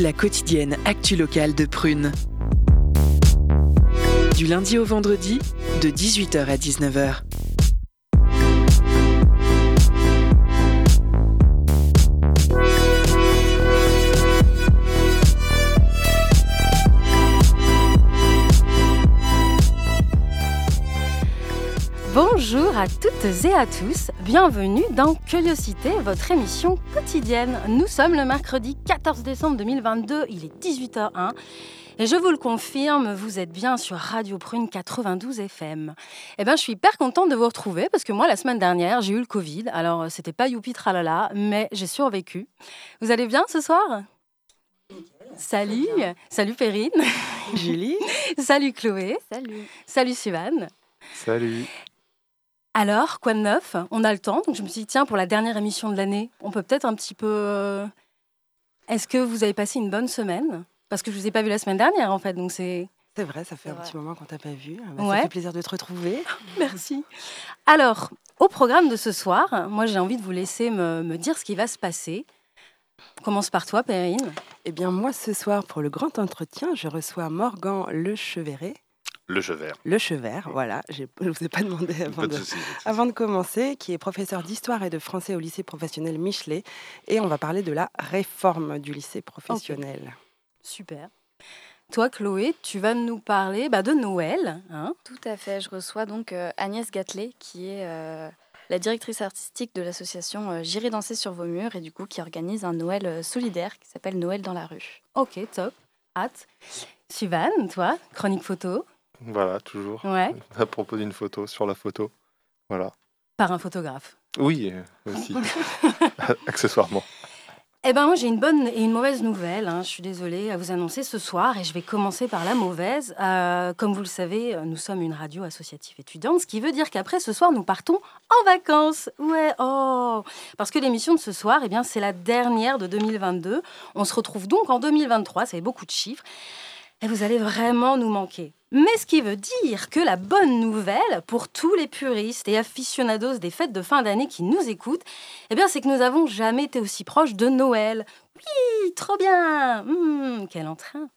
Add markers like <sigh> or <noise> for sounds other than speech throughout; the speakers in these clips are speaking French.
La quotidienne actu locale de Prune. Du lundi au vendredi, de 18h à 19h. À toutes et à tous, bienvenue dans Curiosité, votre émission quotidienne. Nous sommes le mercredi 14 décembre 2022, il est 18h01 et je vous le confirme, vous êtes bien sur Radio Prune 92 FM. Eh bien, je suis hyper contente de vous retrouver parce que moi, la semaine dernière, j'ai eu le Covid. Alors, c'était pas youpi tralala, mais j'ai survécu. Vous allez bien ce soir? Salut, salut Perrine. Julie. <laughs> salut Chloé. Salut. Salut Suzanne. Salut. Alors, quoi de neuf? On a le temps, donc je me suis dit, tiens, pour la dernière émission de l'année, on peut peut-être un petit peu... euh, Est-ce que vous avez passé une bonne semaine? Parce que je vous ai pas vu la semaine dernière, en fait, donc c'est... C'est vrai, ça fait un vrai. petit moment qu'on t'a pas vu. Bah, Ouais. Ça fait plaisir de te retrouver. <laughs> Merci. Alors, au programme de ce soir, moi j'ai envie de vous laisser me, me dire ce qui va se passer. On commence par toi, Perrine. Eh bien, moi, ce soir, pour le grand entretien, je reçois Morgan Le Cheveret. Le Chevert. Le Chevert, voilà. Je ne vous ai pas demandé avant Pas de de, soucis. pas de soucis. avant de commencer, qui est professeur d'histoire et de français au lycée professionnel Michelet. Et on va parler de la réforme du lycée professionnel. Super. Toi, Chloé, tu vas nous parler bah, de Noël. hein. Tout à fait. Je reçois donc euh, Agnès Gâtelet, qui est euh, la directrice artistique de l'association euh, J'irai danser sur vos murs et du coup qui organise un Noël solidaire qui s'appelle Noël dans la rue. ok, top. Hâte. Suvan, toi, chronique photo. Voilà, toujours. Ouais. <laughs> À propos d'une photo, sur la photo. Voilà. Par un photographe. Oui, euh, aussi. <laughs> <laughs> Accessoirement. Eh ben moi j'ai une bonne et une mauvaise nouvelle. hein. Je suis désolée à vous annoncer ce soir et je vais commencer par la mauvaise. Euh, comme vous le savez, euh, nous sommes une radio associative étudiante, ce qui veut dire qu'après ce soir nous partons en vacances. Ouais, oh Parce que l'émission de ce soir, eh bien c'est la dernière de 2022. On se retrouve donc en 2023. Ça fait beaucoup de chiffres. Et vous allez vraiment nous manquer. Mais ce qui veut dire que la bonne nouvelle pour tous les puristes et aficionados des fêtes de fin d'année qui nous écoutent, eh bien, c'est que nous avons jamais été aussi proches de Noël. Oui, trop bien Hum, Quel entrain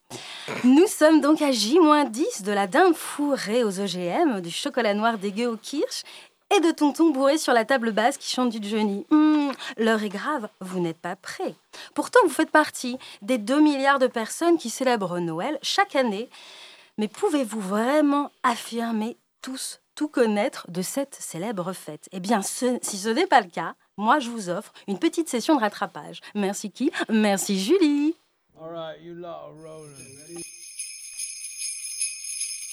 Nous sommes donc à J-10 de la dinde fourrée aux OGM, du chocolat noir dégueu au kirsch et de tonton bourré sur la table basse qui chante du Johnny. Hum, L'heure est grave, vous n'êtes pas prêts. Pourtant, vous faites partie des 2 milliards de personnes qui célèbrent Noël chaque année. Mais pouvez-vous vraiment affirmer tous tout connaître de cette célèbre fête? Eh bien, ce- si ce n'est pas le cas, moi je vous offre une petite session de rattrapage. Merci qui? Merci Julie. All right, you lot are rolling.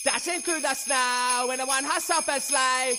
Dashing through the snow in a one horse open sleigh.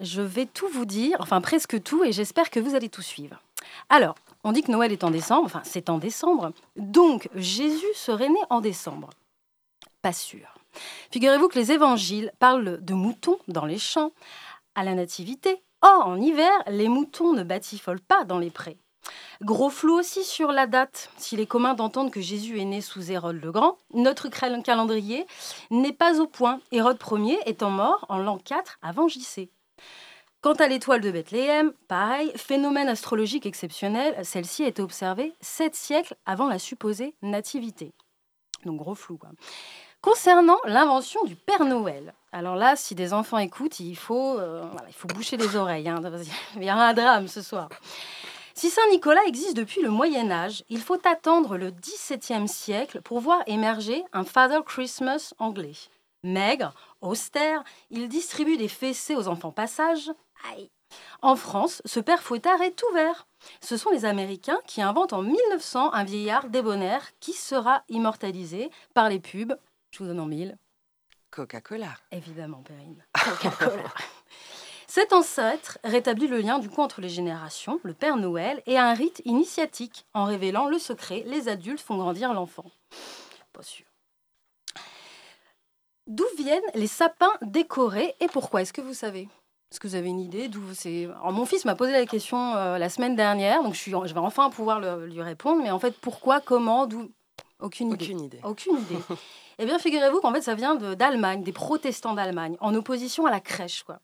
je vais tout vous dire, enfin presque tout, et j'espère que vous allez tout suivre. Alors, on dit que Noël est en décembre, enfin c'est en décembre, donc Jésus serait né en décembre. Pas sûr. Figurez-vous que les évangiles parlent de moutons dans les champs, à la nativité. Or, en hiver, les moutons ne batifolent pas dans les prés. Gros flou aussi sur la date. S'il est commun d'entendre que Jésus est né sous Hérode le Grand, notre cal- calendrier n'est pas au point, Hérode Ier étant mort en l'an 4 avant JC. Quant à l'étoile de Bethléem, pareil, phénomène astrologique exceptionnel, celle-ci a été observée sept siècles avant la supposée nativité. Donc gros flou. Concernant l'invention du Père Noël, alors là, si des enfants écoutent, il faut, euh, il boucher les oreilles. hein, qu'il y aura un drame ce soir. Si Saint Nicolas existe depuis le Moyen Âge, il faut attendre le XVIIe siècle pour voir émerger un Father Christmas anglais. Maigre, austère, il distribue des fessées aux enfants passage. Aïe. En France, ce père fouettard est ouvert. Ce sont les Américains qui inventent en 1900 un vieillard débonnaire qui sera immortalisé par les pubs. Je vous donne en mille. Coca-Cola. Évidemment, Perrine. Coca-Cola. <laughs> Cet ancêtre rétablit le lien du coup entre les générations, le Père Noël, et un rite initiatique. En révélant le secret, les adultes font grandir l'enfant. Pas sûr. D'où viennent les sapins décorés et pourquoi? Est-ce que vous savez? Est-ce que vous avez une idée d'où c'est Alors, Mon fils m'a posé la question euh, la semaine dernière, donc je, suis, je vais enfin pouvoir le- lui répondre. Mais en fait, pourquoi, comment, d'où Aucune idée. Aucune idée. Aucune idée. <laughs> eh bien, figurez-vous qu'en fait, ça vient de- d'Allemagne, des protestants d'Allemagne, en opposition à la crèche, quoi.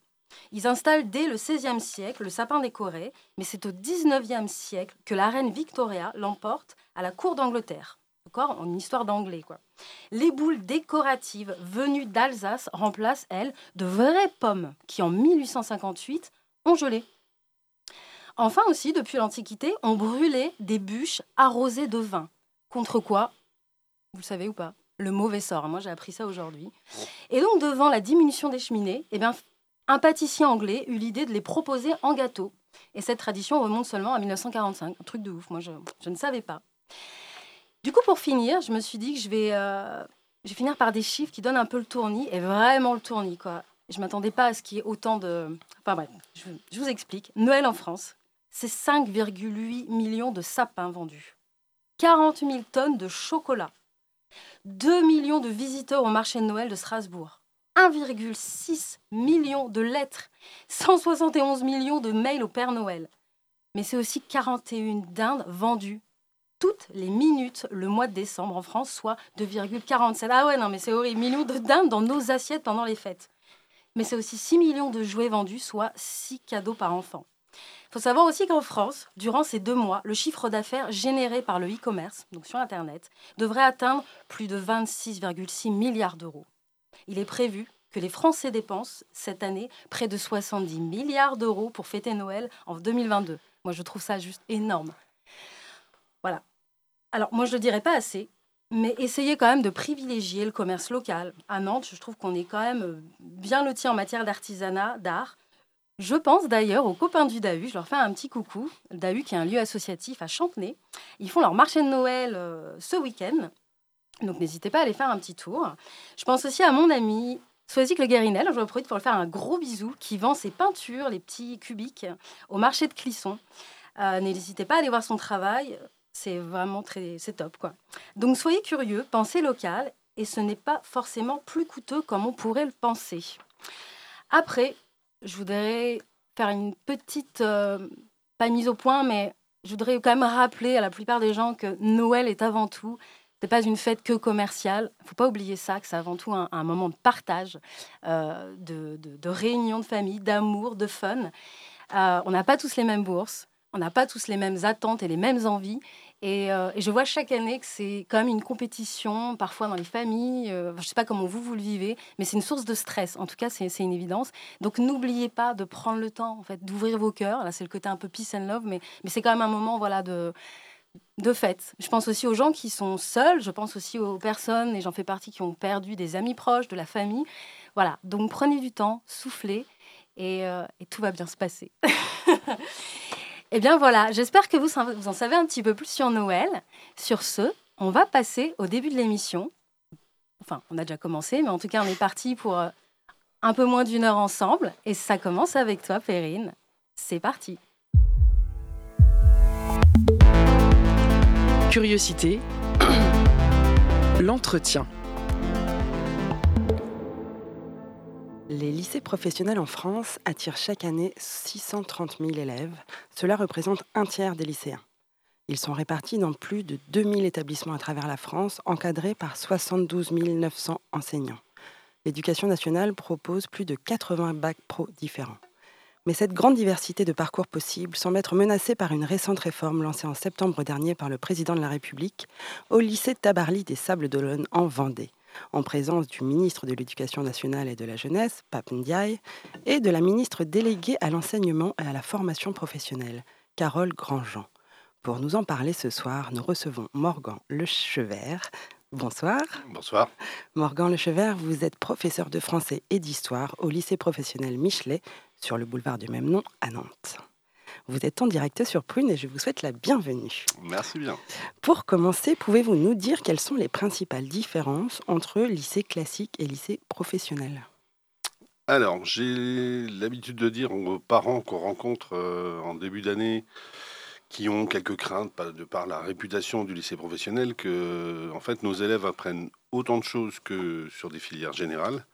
Ils installent dès le XVIe siècle le sapin décoré, mais c'est au XIXe siècle que la reine Victoria l'emporte à la cour d'Angleterre. D'accord En histoire d'anglais, quoi. Les boules décoratives venues d'Alsace remplacent, elles, de vraies pommes qui, en 1858, ont gelé. Enfin aussi, depuis l'Antiquité, on brûlait des bûches arrosées de vin. Contre quoi Vous le savez ou pas Le mauvais sort. Moi, j'ai appris ça aujourd'hui. Et donc, devant la diminution des cheminées, eh bien, un pâtissier anglais eut l'idée de les proposer en gâteau. Et cette tradition remonte seulement à 1945. Un truc de ouf. Moi, je ne savais pas. Du coup, pour finir, je me suis dit que je vais, euh, je vais finir par des chiffres qui donnent un peu le tournis, et vraiment le tournis, quoi. Je m'attendais pas à ce qu'il y ait autant de... Enfin bref, je, je vous explique. Noël en France, c'est 5,8 millions de sapins vendus. 40 000 tonnes de chocolat. 2 millions de visiteurs au marché de Noël de Strasbourg. 1,6 million de lettres. 171 millions de mails au Père Noël. Mais c'est aussi 41 dindes vendues toutes les minutes le mois de décembre en France, soit 2,47. Ah ouais, non, mais c'est horrible. Millions de dindes dans nos assiettes pendant les fêtes. Mais c'est aussi 6 millions de jouets vendus, soit 6 cadeaux par enfant. Il faut savoir aussi qu'en France, durant ces deux mois, le chiffre d'affaires généré par le e-commerce, donc sur Internet, devrait atteindre plus de 26,6 milliards d'euros. Il est prévu que les Français dépensent cette année près de 70 milliards d'euros pour fêter Noël en 2022. Moi, je trouve ça juste énorme. Alors, moi, je ne le dirais pas assez, mais essayez quand même de privilégier le commerce local. À Nantes, je trouve qu'on est quand même euh, bien loti en matière d'artisanat, d'art. Je pense d'ailleurs aux copains du DAU, je leur fais un petit coucou. Le qui est un lieu associatif à Chantenay. Ils font leur marché de Noël euh, ce week-end. Donc n'hésitez pas à aller faire un petit tour. Je pense aussi à mon ami Soisic Le Guérinel, je profite pour lui faire un gros bisou, qui vend ses peintures, les petits cubiques, au marché de Clisson. Euh, N'hésitez pas à aller voir son travail, c'est vraiment très, c'est top quoi. Donc soyez curieux, pensez local, et ce n'est pas forcément plus coûteux comme on pourrait le penser. Après, je voudrais faire une petite, euh, pas mise au point, mais je voudrais quand même rappeler à la plupart des gens que Noël est avant tout, c'est pas une fête que commerciale. Il faut pas oublier ça, que c'est avant tout un, un moment de partage, euh, de, de, de réunion de famille, d'amour, de fun. Euh, on n'a pas tous les mêmes bourses, on n'a pas tous les mêmes attentes et les mêmes envies. Et, euh, et je vois chaque année que c'est quand même une compétition, parfois dans les familles. euh, je ne sais pas comment vous, vous le vivez, mais c'est une source de stress. En tout cas, c'est une évidence. Donc n'oubliez pas de prendre le temps en fait, d'ouvrir vos cœurs. Là, c'est le côté un peu peace and love, mais, c'est quand même un moment voilà, de, de fête. Je pense aussi aux gens qui sont seuls, je pense aussi aux personnes, et j'en fais partie, qui ont perdu des amis proches, de la famille. Voilà, donc prenez du temps, soufflez, et, euh, et tout va bien se passer. <laughs> Eh bien voilà, j'espère que vous, en savez un petit peu plus sur Noël. Sur ce, on va passer au début de l'émission. Enfin, on a déjà commencé, mais en tout cas, on est parti pour euh, un peu moins d'une heure ensemble. Et ça commence avec toi, Perrine. C'est parti. Curiosité. <clears throat> L'entretien. Les lycées professionnels en France attirent chaque année 630 000 élèves. Cela représente un tiers des lycéens. Ils sont répartis dans plus de 2000 établissements à travers la France, encadrés par 72 900 enseignants. L'éducation nationale propose plus de 80 bacs pro différents. Mais cette grande diversité de parcours possibles semble être menacée par une récente réforme lancée en septembre dernier par le président de la République au lycée Tabarly des Sables d'Olonne en Vendée en présence du ministre de l'Éducation nationale et de la jeunesse, Pape Ndiaye, et de la ministre déléguée à l'enseignement et à la formation professionnelle, Carole Grandjean. Pour nous en parler ce soir, nous recevons Morgan Lechevert. Bonsoir. Bonsoir. Morgan Lechevert, vous êtes professeur de français et d'histoire au lycée professionnel Michelet, sur le boulevard du même nom à Nantes. Vous êtes en direct sur Prune et je vous souhaite la bienvenue. Merci bien. Pour commencer, pouvez-vous nous dire quelles sont les principales différences entre lycée classique et lycée professionnel? Alors, j'ai l'habitude de dire aux parents qu'on rencontre euh, en début d'année qui ont quelques craintes de par la réputation du lycée professionnel que en fait nos élèves apprennent autant de choses que sur des filières générales.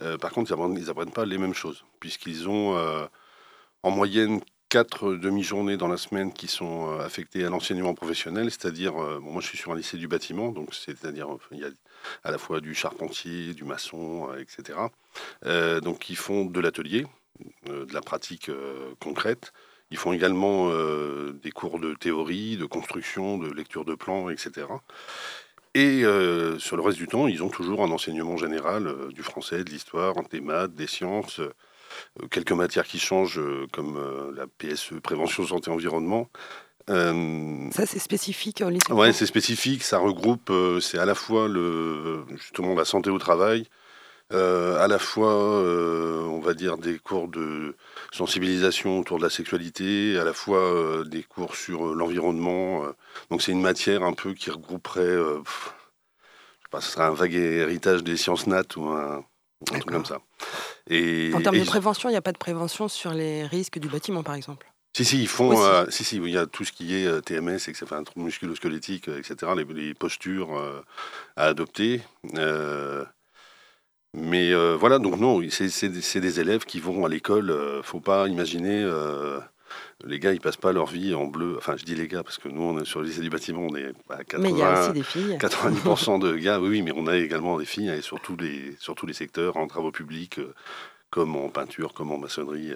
Euh, par contre, ils apprennent, ils apprennent pas les mêmes choses puisqu'ils ont euh, en moyenne quatre demi-journées dans la semaine qui sont euh, affectées à l'enseignement professionnel, c'est-à-dire euh, bon, moi je suis sur un lycée du bâtiment, donc c'est-à-dire euh, il y a à la fois du charpentier, du maçon, etc. Donc ils font de l'atelier, de la pratique concrète. Ils font également des cours de théorie, de construction, de lecture de plans, etc. Et sur le reste du temps, ils ont toujours un enseignement général du français, de l'histoire, des maths, des sciences, quelques matières qui changent, euh, comme euh, la PSE, prévention santé environnement. Euh, Ça, c'est spécifique lycée. Ouais, pro c'est spécifique, ça regroupe, euh, c'est à la fois le, justement la santé au travail, euh, à la fois, euh, on va dire, des cours de sensibilisation autour de la sexualité, à la fois euh, des cours sur euh, l'environnement. euh. donc c'est une matière un peu qui regrouperait, euh, pff, je sais pas, ce serait un vague héritage des sciences nat ou un, un truc D'accord. comme ça. Et, En termes et de prévention, il n'y a pas de prévention sur les risques du bâtiment, par exemple? si, si, ils font. Aussi. euh, si, si, il y a tout ce qui est euh, TMS, et que ça fait un trouble musculo-squelettique, euh, etc., les, les postures euh, à adopter. euh, mais euh, voilà, donc non, c'est des, élèves qui vont à l'école. euh, faut pas imaginer. Les gars, ils passent pas leur vie en bleu. Enfin, je dis les gars parce que nous, on est sur le lycée du bâtiment, on est à 80, Mais il y a aussi des filles. 90% <laughs> de gars, oui, oui, mais on a également des filles, hein, et sur tous les, sur tous les secteurs, en travaux publics, euh, comme en peinture, comme en maçonnerie.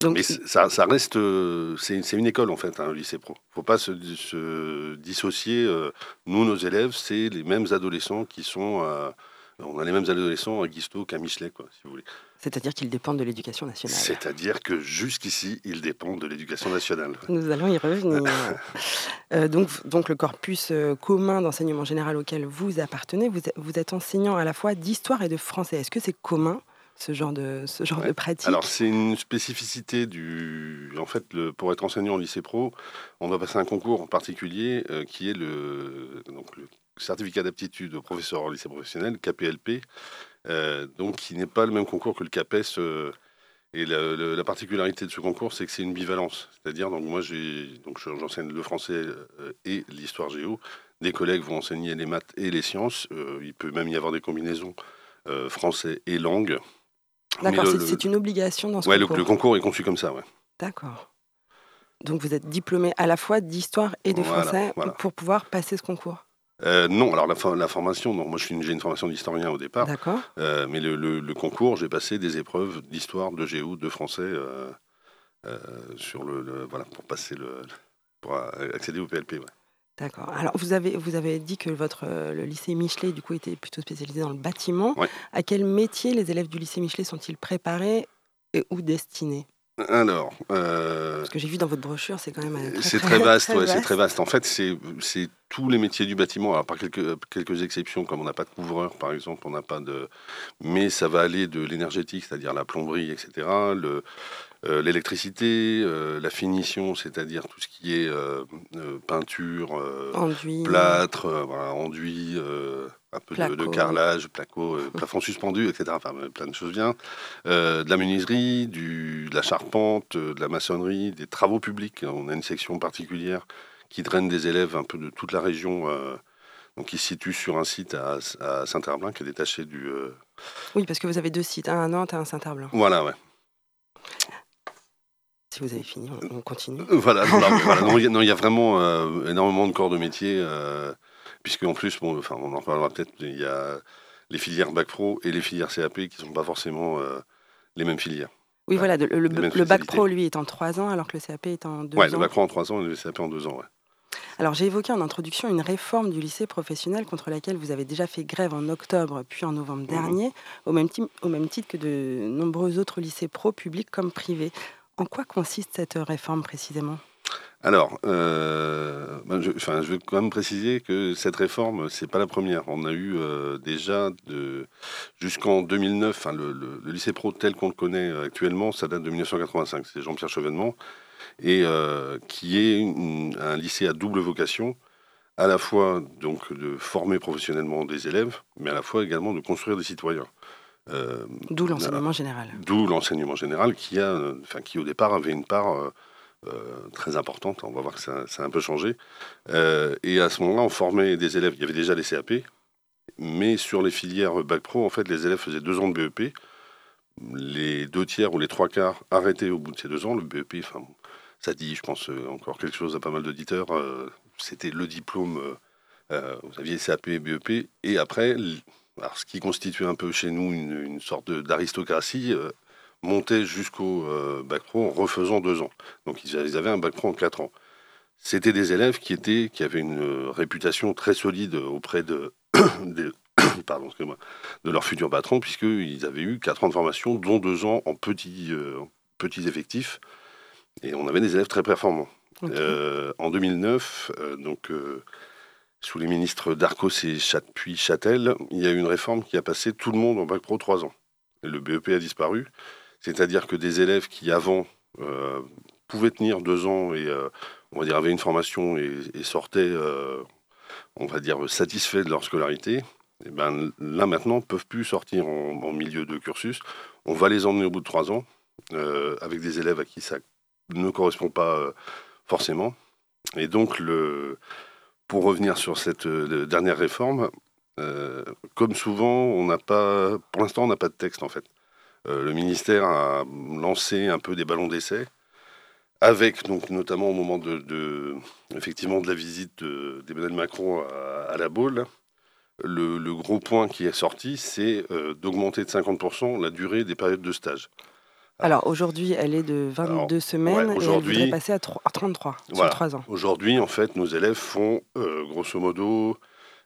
Donc, mais ça, ça reste, euh, c'est une école en fait, un lycée pro. Faut pas se, se dissocier. euh, nous, nos élèves, c'est les mêmes adolescents qui sont. euh, on a les mêmes adolescents à Guisto qu'à Michelet, quoi, si vous voulez. C'est-à-dire qu'ils dépendent de l'éducation nationale. C'est-à-dire que jusqu'ici, ils dépendent de l'éducation nationale. Nous allons y revenir. <laughs> Euh, donc, donc, le corpus euh, commun d'enseignement général auquel vous appartenez, vous, êtes- vous êtes enseignant à la fois d'histoire et de français. Est-ce que c'est commun, ce genre de, ce genre Ouais. de pratique? Alors, c'est une spécificité du. En fait, le- pour être enseignant au lycée pro, on doit passer un concours en particulier euh, qui est le, donc, le certificat d'aptitude au professeur au lycée professionnel, KPLP, donc qui n'est pas le même concours que le CAPES. euh, et la, particularité de ce concours, c'est que c'est une bivalence. C'est-à-dire, donc moi, j'enseigne le français euh, et l'histoire géo. Des collègues vont enseigner les maths et les sciences. Euh, il peut même y avoir des combinaisons euh, français et langue. D'accord, c'est une obligation dans ce Ouais, le, concours. le concours est conçu comme ça, ouais. D'accord. Donc vous êtes diplômé à la fois d'histoire et de Voilà, français voilà. pour pouvoir passer ce concours. Euh, non, alors la, for- la formation, non, moi une- j'ai une formation d'historien au départ, D'accord. euh, mais le, le- le concours, j'ai passé des épreuves d'histoire, de géo, de français euh, sur le, le- voilà pour passer le pour accéder au PLP. ouais. D'accord. Alors vous avez vous avez dit que votre le lycée Michelet du coup était plutôt spécialisé dans le bâtiment. Ouais. À quel métier les élèves du lycée Michelet sont-ils préparés et ou destinés? Alors, euh, Parce que j'ai vu dans votre brochure, c'est quand même euh, c'est très vaste, ouais, c'est très vaste. En fait, c'est c'est tous les métiers du bâtiment, alors par quelques quelques exceptions, comme on n'a pas de couvreur, par exemple, on n'a pas de, mais ça va aller de l'énergétique, c'est-à-dire la plomberie, etc. Le l'électricité, euh, la finition, c'est-à-dire tout ce qui est euh, euh, peinture, euh, Enduit. plâtre, euh, voilà, enduit, euh, un peu de, carrelage, placo, euh, <laughs> plafond suspendu, etc. Enfin, euh, plein de choses bien. Euh, de la menuiserie, du, de la charpente, euh, de la maçonnerie, des travaux publics. On a une section particulière qui draine des élèves un peu de toute la région. euh, donc, qui se situe sur un site à, à Saint-Herblain, qui est détaché du. euh, Oui, parce que vous avez deux sites, un à Nantes et un à Saint-Herblain. Voilà, ouais. Si vous avez fini, on, on continue. <laughs> Voilà. Non, il y a- y vraiment euh, énormément de corps de métier, euh, puisque en plus, bon, enfin, on en parlera peut-être, il y a les filières Bac Pro et les filières CAP qui ne sont pas forcément euh, les mêmes filières. Oui, voilà, le, bac pro, lui, est en trois ans, alors que le CAP est en deux ouais, ans. le Bac Pro en trois ans et le CAP en deux ans. Ouais. Alors, j'ai évoqué en introduction une réforme du lycée professionnel contre laquelle vous avez déjà fait grève en octobre puis en Mhm. novembre dernier, au, même ti- au même titre que de nombreux autres lycées pro, publics comme privés. En quoi consiste cette réforme précisément? Alors, euh, ben, je, enfin, je veux quand même préciser que cette réforme, c'est pas la première. On a eu euh, déjà jusqu'en 2009, enfin, le, lycée pro tel qu'on le connaît actuellement, ça date de 1985. C'est Jean-Pierre Chevènement, et euh, qui est un lycée à double vocation, à la fois donc de former professionnellement des élèves, mais à la fois également de construire des citoyens. D'où l'enseignement général. D'où l'enseignement général qui, a, euh, enfin, au départ avait une part euh, euh, très importante. On va voir que ça, a un peu changé. Et à ce moment-là, on formait des élèves. Il y avait déjà les CAP, mais sur les filières bac pro, en fait, les élèves faisaient deux ans de BEP. Les deux tiers ou les trois quarts arrêtaient au bout de ces deux ans. Le BEP, ça dit, je pense, encore quelque chose à pas mal d'auditeurs. C'était le diplôme. vous aviez CAP et BEP. Et après, alors, ce qui constituait un peu chez nous une, une sorte d'aristocratie, euh, montait jusqu'au euh, bac pro en refaisant deux ans. Donc ils, ils avaient un bac pro en quatre ans. C'était des élèves qui, étaient, qui avaient une euh, réputation très solide auprès de, <coughs> des- <coughs> pardon, de leur futur patron, puisqu'ils avaient eu quatre ans de formation, dont deux ans en petits, euh, petits effectifs. Et on avait des élèves très performants. Euh, en 2009, euh, donc, sous les ministres Darcos et puis Châtel, il y a eu une réforme qui a passé tout le monde en bac pro trois ans. Le BEP a disparu. C'est-à-dire que des élèves qui, avant, euh, pouvaient tenir deux ans et, euh, on va dire, avaient une formation et, sortaient, euh, on va dire, satisfaits de leur scolarité, et ben, là, maintenant, peuvent plus sortir en, en milieu de cursus. On va les emmener au bout de trois ans, avec des élèves à qui ça ne correspond pas forcément. Et donc, le, pour revenir sur cette euh, dernière réforme, euh, comme souvent, on n'a pas, pour l'instant, on n'a pas de texte en fait. Euh, le ministère a lancé un peu des ballons d'essai, avec donc notamment au moment de, la visite de- d'Emmanuel Macron à, la Baule. Le, gros point qui est sorti, c'est d'augmenter de 50% la durée des périodes de stage. Alors aujourd'hui, elle est de 22 Alors, semaines ouais, et elle aujourd'hui- passer à, tro- à 33 Voilà. sur 3 ans. Aujourd'hui, en fait, nos élèves font euh, grosso modo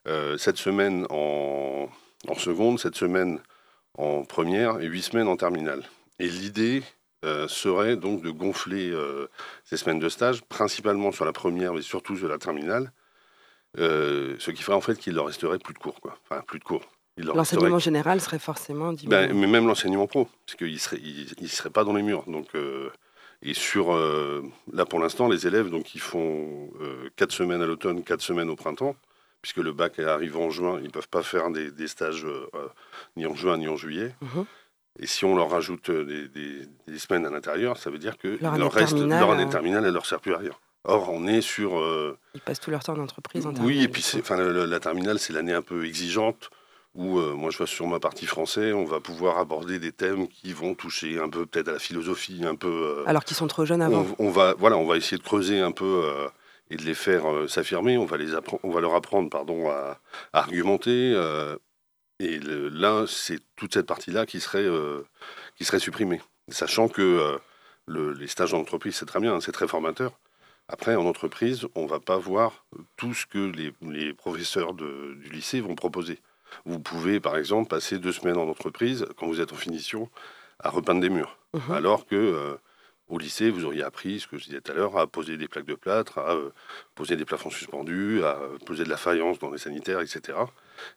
euh, 7 semaines en, en seconde, 7 semaines en première et 8 semaines en terminale. Et l'idée euh, serait donc de gonfler euh, ces semaines de stage, principalement sur la première, mais surtout sur la terminale, ce qui ferait en fait qu'il leur resterait plus de cours. Quoi. Enfin, plus de cours. L'enseignement général serait forcément diminué. ben, mais même l'enseignement pro, parce qu'il ne serait, il, il serait pas dans les murs. Donc, euh, et sur, euh, là pour l'instant, les élèves, donc, ils font 4 semaines à l'automne, 4 semaines au printemps, puisque le bac arrive en juin, ils ne peuvent pas faire des, des stages euh, ni en juin ni en juillet. Mhm. Et si on leur rajoute euh, des, des- des semaines à l'intérieur, ça veut dire que Leur année leur reste, terminale, leur année euh, terminale, elle leur sert plus à rien. Or, on est sur euh, Ils passent tout leur temps en entreprise. En oui, et puis la terminale, c'est l'année un peu exigeante où euh, moi je vois sur ma partie français, on va pouvoir aborder des thèmes qui vont toucher un peu peut-être à la philosophie, un peu. euh, Alors qu'ils sont trop jeunes avant. on, on va, voilà, on va essayer de creuser un peu euh, et de les faire s'affirmer. On va les on va leur apprendre, pardon, à, à argumenter. et le- là, c'est toute cette partie-là qui serait qui serait supprimée, sachant que le- les stages en entreprise, c'est très bien, hein, c'est très formateur. Après, en entreprise, on va pas voir tout ce que les, les professeurs de- du lycée vont proposer. Vous pouvez, par exemple, passer deux semaines en entreprise, quand vous êtes en finition, à repeindre des murs. Mhm. Alors que euh, au lycée, vous auriez appris, ce que je disais tout à l'heure, à poser des plaques de plâtre, à euh, poser des plafonds suspendus, à euh, poser de la faïence dans les sanitaires, etc.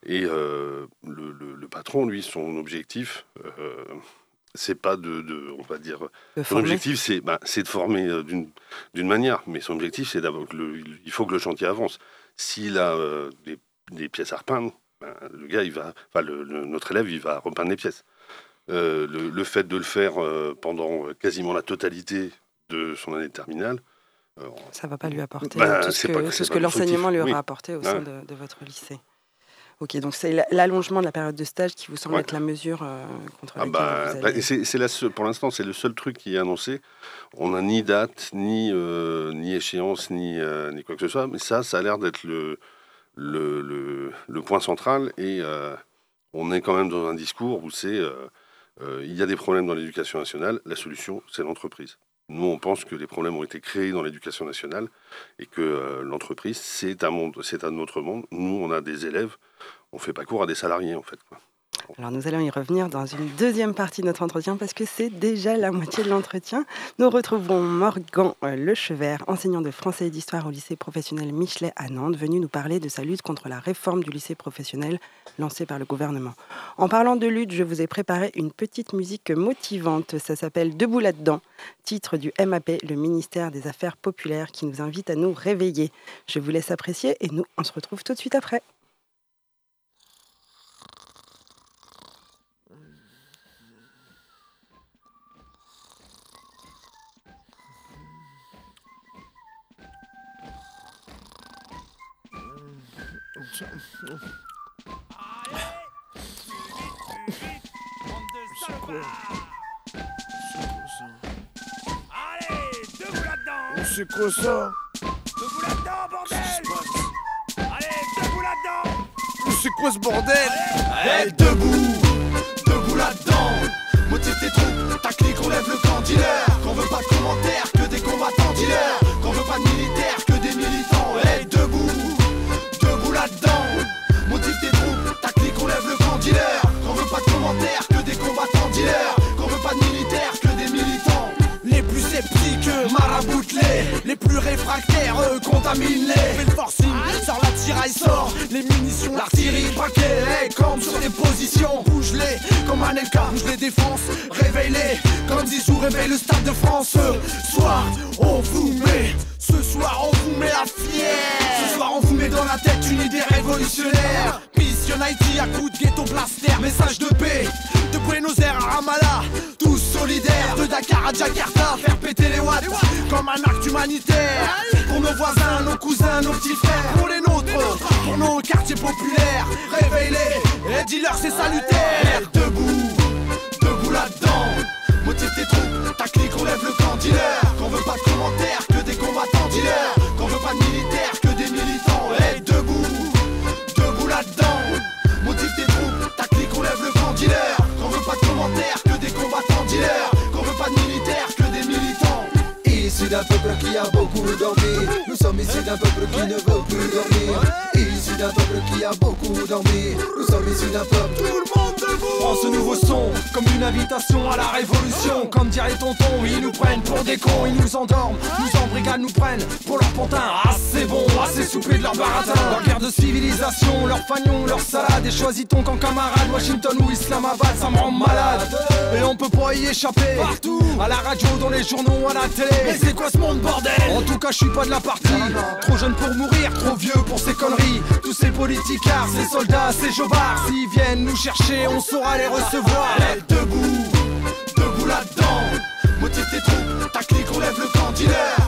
Et euh, le, le- le patron, lui, son objectif, c'est pas de, de- on va dire, de son objectif, c'est bah, c'est de former d'une manière, mais son objectif, c'est d'abord il faut que le chantier avance. S'il a des, des pièces à repeindre, ben, le gars, il va, enfin, le- le- notre élève, il va repeindre les pièces. Euh, le, le fait de le faire euh, pendant quasiment la totalité de son année de terminale, euh, Ça va pas lui apporter Bah, tout ce que, tout ce l'enseignement lui aura oui. apporté au Ouais. sein de, de votre lycée. Ok, donc c'est la- l'allongement de la période de stage qui vous semble Ouais. être la mesure euh, contre Ah laquelle bah, vous bah, allez... c'est pour l'instant, c'est le seul truc qui est annoncé. On n'a ni date, ni, euh, ni échéance, ni, euh, ni quoi que ce soit. Mais ça, ça a l'air d'être le, le, point central. Et euh, on est quand même dans un discours où c'est euh, euh, il y a des problèmes dans l'éducation nationale. La solution, c'est l'entreprise. Nous, on pense que les problèmes ont été créés dans l'éducation nationale et que l'entreprise, c'est un monde, c'est un autre monde. Nous, on a des élèves, on fait pas cours à des salariés, en fait. Alors nous allons y revenir dans une deuxième partie de notre entretien parce que c'est déjà la moitié de l'entretien. Nous retrouvons Morgan euh, Lechevert, enseignant de français et d'histoire au lycée professionnel Michelet à Nantes, venu nous parler de sa lutte contre la réforme du lycée professionnel lancée par le gouvernement. En parlant de lutte, je vous ai préparé une petite musique motivante. Ça s'appelle Debout là-dedans, titre du MAP, le ministère des Affaires populaires, qui nous invite à nous réveiller. Je vous laisse apprécier et nous, on se retrouve tout de suite après. C'est quoi Allez, C'est quoi ça Debout là-dedans, bordel Allez, debout là-dedans C'est quoi ce bordel Eh, debout, debout là-dedans. Motive tes troupes, ta clique, on lève le camp dealer. Qu'on veut pas de commentaires, que des combattants dealers. Qu'on veut pas de militaires, que des militants. Debout, debout là-dedans. Motive tes troupes, ta clique, on lève le camp dealer. Qu'on veut pas de commentaires, que des combattants dealers. Qu'on veut pas de militaires, que des militants. Les plus sceptiques, maraboutent-les Les plus réfractaires, eux, contaminent-les Fais le forcing, sors la tiraille, sort Les munitions, l'artillerie, paquet Campe sur des positions, bouge-les Comme Anelka, bouge les défenses Réveille-les, comme Zizou réveille le stade de France Ce soir, on vous la tête une idée révolutionnaire. Mission Haïti à coups de ghetto blaster Message de paix, de Buenos Aires à Ramallah Tous solidaires, de Dakar à Jakarta Faire péter les watts, comme un acte humanitaire. Pour nos voisins, nos cousins, nos petits frères. Pour les nôtres, pour nos quartiers populaires. Réveille-les, et dis-leur c'est salutaire. Debout, debout là-dedans. Motive tes troupes, ta clique, on lève le camp dealer. Qu'on veut pas de commentaires, que des combattants dealers. D'un peuple qui a beaucoup dormi. Nous sommes issus d'un peuple qui ne veut plus dormir. Issu d'un peuple qui a beaucoup dormi. Nous sommes issus d'un peuple une invitation à la révolution. Comme dirait tonton, ils nous prennent pour des cons Ils nous endorment, nous embrigadent, nous prennent pour leur pantin Ah c'est bon, assez soupé de leur baratin Leur guerre de civilisation, leur fagnon, leur salade Et choisis ton camp camarade, Washington ou Islamabad Ça me rend malade. Et on peut pas y échapper. Partout, à la radio, dans les journaux, à la télé. Mais c'est quoi ce monde bordel? En tout cas je suis pas de la partie. Trop jeune pour mourir, trop vieux pour ces conneries. Tous ces politicards, ces soldats, ces jobards S'ils viennent nous chercher, on saura les recevoir debout, là-dedans. Motive tes troupes, ta clique, on lève le camp dealer.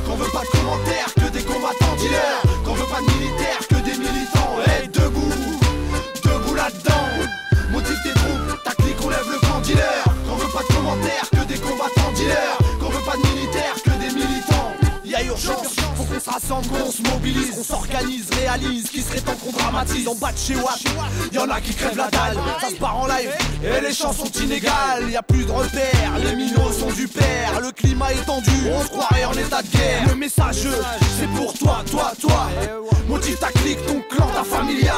Faut qu'on se mobilise, qu'on s'organise, réalise, qui serait temps qu'on dramatise en bas de chez Watt. Y'en a qui crèvent la dalle, ça se part en live, et les chances sont inégales. Y a plus de repères, les minots sont du père, le climat est tendu, on se croirait en état de guerre. Le message, c'est pour toi, toi, toi. Motive ta clique, ton clan, ta familia.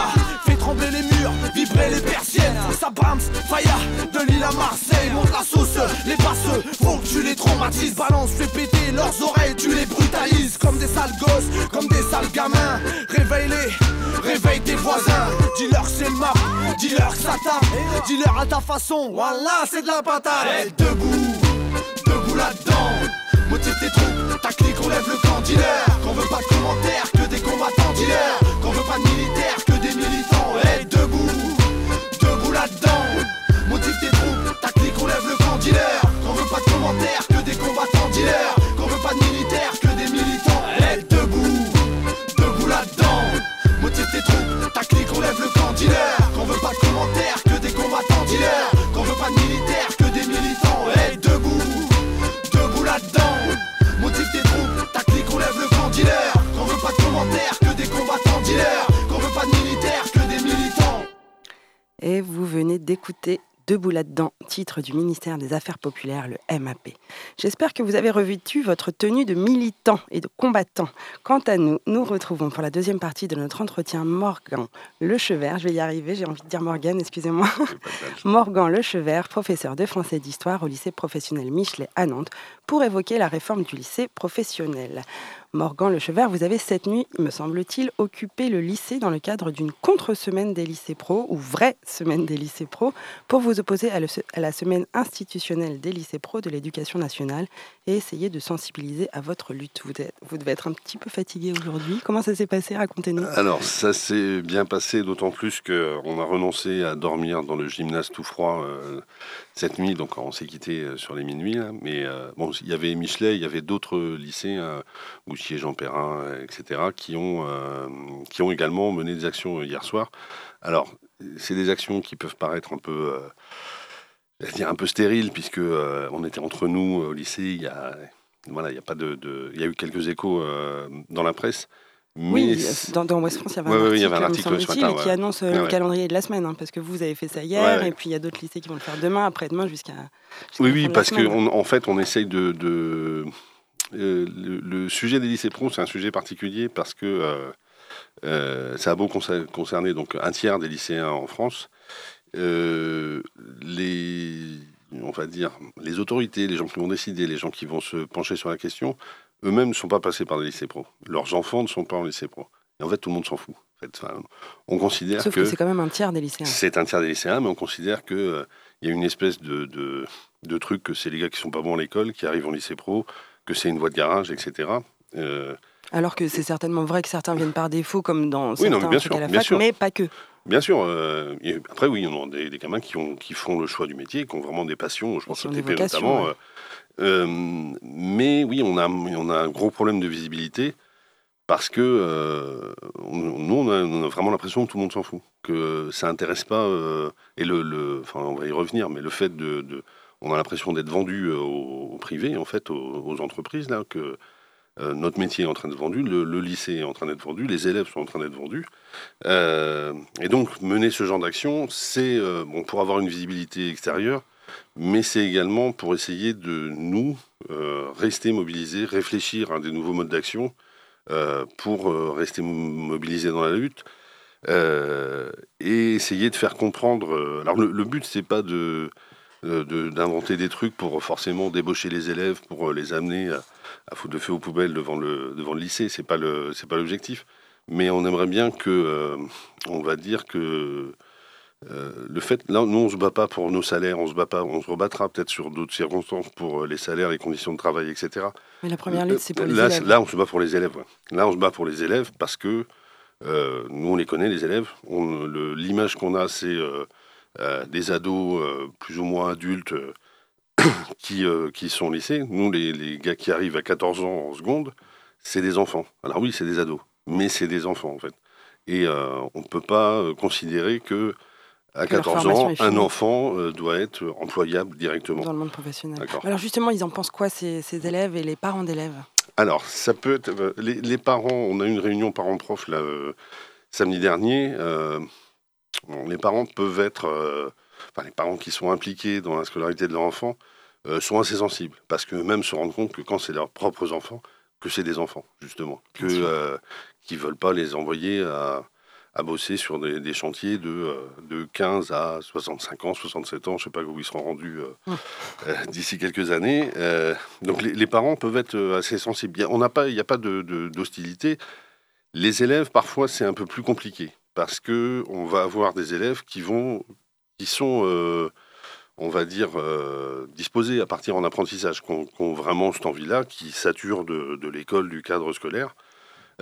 Trembler les murs, vibrer les persiennes. Ça brams, faya, de Lille à Marseille. Monte la sauce, les passeux, faut que tu les traumatises. Balance, fais péter leurs oreilles, tu les brutalises. Comme des sales gosses, comme des sales gamins. Réveille-les, réveille tes voisins. Dis-leur c'est le map, dis-leur que ça tape. Dis-leur à ta façon, voilà, c'est de la patate. Eh, debout, debout là-dedans. Motive tes troupes, ta clique, on lève le camp dealer. Qu'on veut pas de commentaires, que des combattants dealers. Qu'on veut pas de militaires, Debout là-dedans, titre du ministère des Affaires populaires, le MAP. J'espère que vous avez revêtu votre tenue de militant et de combattant. Quant à nous, nous retrouvons pour la deuxième partie de notre entretien Morgan Lechevert. Je vais y arriver, j'ai envie de dire Morgan, excusez-moi. <laughs> Morgan Lechevert, professeur de français et d'histoire au lycée professionnel Michelet à Nantes, pour évoquer la réforme du lycée professionnel. Morgan Lechevert, vous avez cette nuit, me semble-t-il, occupé le lycée dans le cadre d'une contre-semaine des lycées pro, ou vraie semaine des lycées pro, pour vous opposer à, la semaine institutionnelle des lycées pro de l'éducation nationale et essayer de sensibiliser à votre lutte. Vous devez être un petit peu fatigué aujourd'hui. Comment ça s'est passé? Racontez-nous. Alors, ça s'est bien passé, d'autant plus qu'on a renoncé à dormir dans le gymnase tout froid euh, cette nuit, donc on s'est quitté euh, sur les minuit. Mais euh, bon, il y avait Michelet, il y avait d'autres lycées, euh, Jean Perrin, euh, etc., qui ont, qui ont également mené des actions hier soir. Alors, c'est des actions qui peuvent paraître un peu, dire un peu stériles, puisque on était entre nous au lycée. Il y a, voilà, il y a pas de, il y a eu quelques échos dans la presse. Mais Oui, dans, dans West France, il y avait un ouais, article, avait un ce qui annonce euh, Ouais, le calendrier de la semaine, hein, parce que vous avez fait ça hier, et puis il y a d'autres lycées qui vont le faire demain, après-demain, jusqu'à. Oui, oui, parce qu'en en fait, on essaye de. de- euh, le, le sujet des lycées pro, c'est un sujet particulier parce que euh, ça a beau concer- concerner donc un tiers des lycéens en France. les, on va dire, les autorités, les gens qui vont décider, les gens qui vont se pencher sur la question, eux-mêmes ne sont pas passés par des lycées pro. Leurs enfants ne sont pas en lycée pro. Et en fait, tout le monde s'en fout. En fait, Enfin, on considère Sauf que, c'est quand même un tiers des lycéens. c'est un tiers des lycéens, mais on considère qu'il y a une espèce de, de, de truc que c'est les gars qui sont pas bons à l'école, qui arrivent en lycée pro, que c'est une voie de garage, etc. Euh, Alors que c'est certainement vrai que certains viennent par défaut, comme dans Oui, non, certains mais bien sûr, à la bien fac, sûr. mais pas que. bien sûr, euh, après, oui, on a des, des gamins qui, ont, qui font le choix du métier, qui ont vraiment des passions, je pense au TP notamment. ouais. Euh, mais oui, on a, on a un gros problème de visibilité. Parce que euh, nous, on a, vraiment l'impression que tout le monde s'en fout, que ça intéresse pas. euh, et le, enfin, on va y revenir, mais le fait de, de- on a l'impression d'être vendu au, au privé, en fait, aux, entreprises là, que notre métier est en train d'être vendu, le, le lycée est en train d'être vendu, les élèves sont en train d'être vendus. Et donc, mener ce genre d'action, c'est bon pour avoir une visibilité extérieure, mais c'est également pour essayer de nous euh, rester mobilisés, réfléchir à des nouveaux modes d'action euh, pour euh, rester mo- mobilisés dans la lutte et essayer de faire comprendre. alors le, le but c'est pas de d'inventer des trucs pour forcément débaucher les élèves, pour les amener à, à foutre de feu aux poubelles devant le devant le lycée. C'est pas pas l'objectif. Mais on aimerait bien que on va dire que euh, le fait, là, nous, on se bat pas pour nos salaires, on se bat pas, on se rebattra peut-être sur d'autres circonstances pour euh, les salaires, les conditions de travail, etc. Mais la première lutte, c'est pour les là, élèves. Là, on se bat pour les élèves. ouais. Là, on se bat pour les élèves parce que euh, nous, on les connaît, les élèves. L'image qu'on a, c'est euh, euh, des ados euh, plus ou moins adultes euh, <coughs> qui, euh, qui sont au lycée. Nous, les, les gars qui arrivent à 14 ans en seconde, c'est des enfants. Alors oui, c'est des ados, mais c'est des enfants, en fait. Et euh, on ne peut pas euh, considérer que à Que leur 14 formation ans, un enfant euh, doit être employable directement. Dans le monde professionnel. Alors justement, ils en pensent quoi, ces, ces élèves et les parents d'élèves? Alors, ça peut être. euh, Les, les parents, on a eu une réunion parents-prof là, euh, samedi dernier. euh, bon, les parents peuvent être. euh, enfin, les parents qui sont impliqués dans la scolarité de leur enfant sont assez sensibles. Parce que même se rendent compte que quand c'est leurs propres enfants, que c'est des enfants, justement. Que, qui ne veulent pas les envoyer à, à bosser sur des, des chantiers de, euh, de 15 à 65 ans, 67 ans, je ne sais pas où ils seront rendus euh, euh, d'ici quelques années. Euh, donc les, les parents peuvent être assez sensibles. On n'a pas, il n'y a pas de- de- d'hostilité. Les élèves, parfois, c'est un peu plus compliqué parce que on va avoir des élèves qui vont, qui sont, euh, on va dire, euh, disposés à partir en apprentissage, qui ont, qui ont vraiment cette envie-là, qui saturent de, de l'école, du cadre scolaire.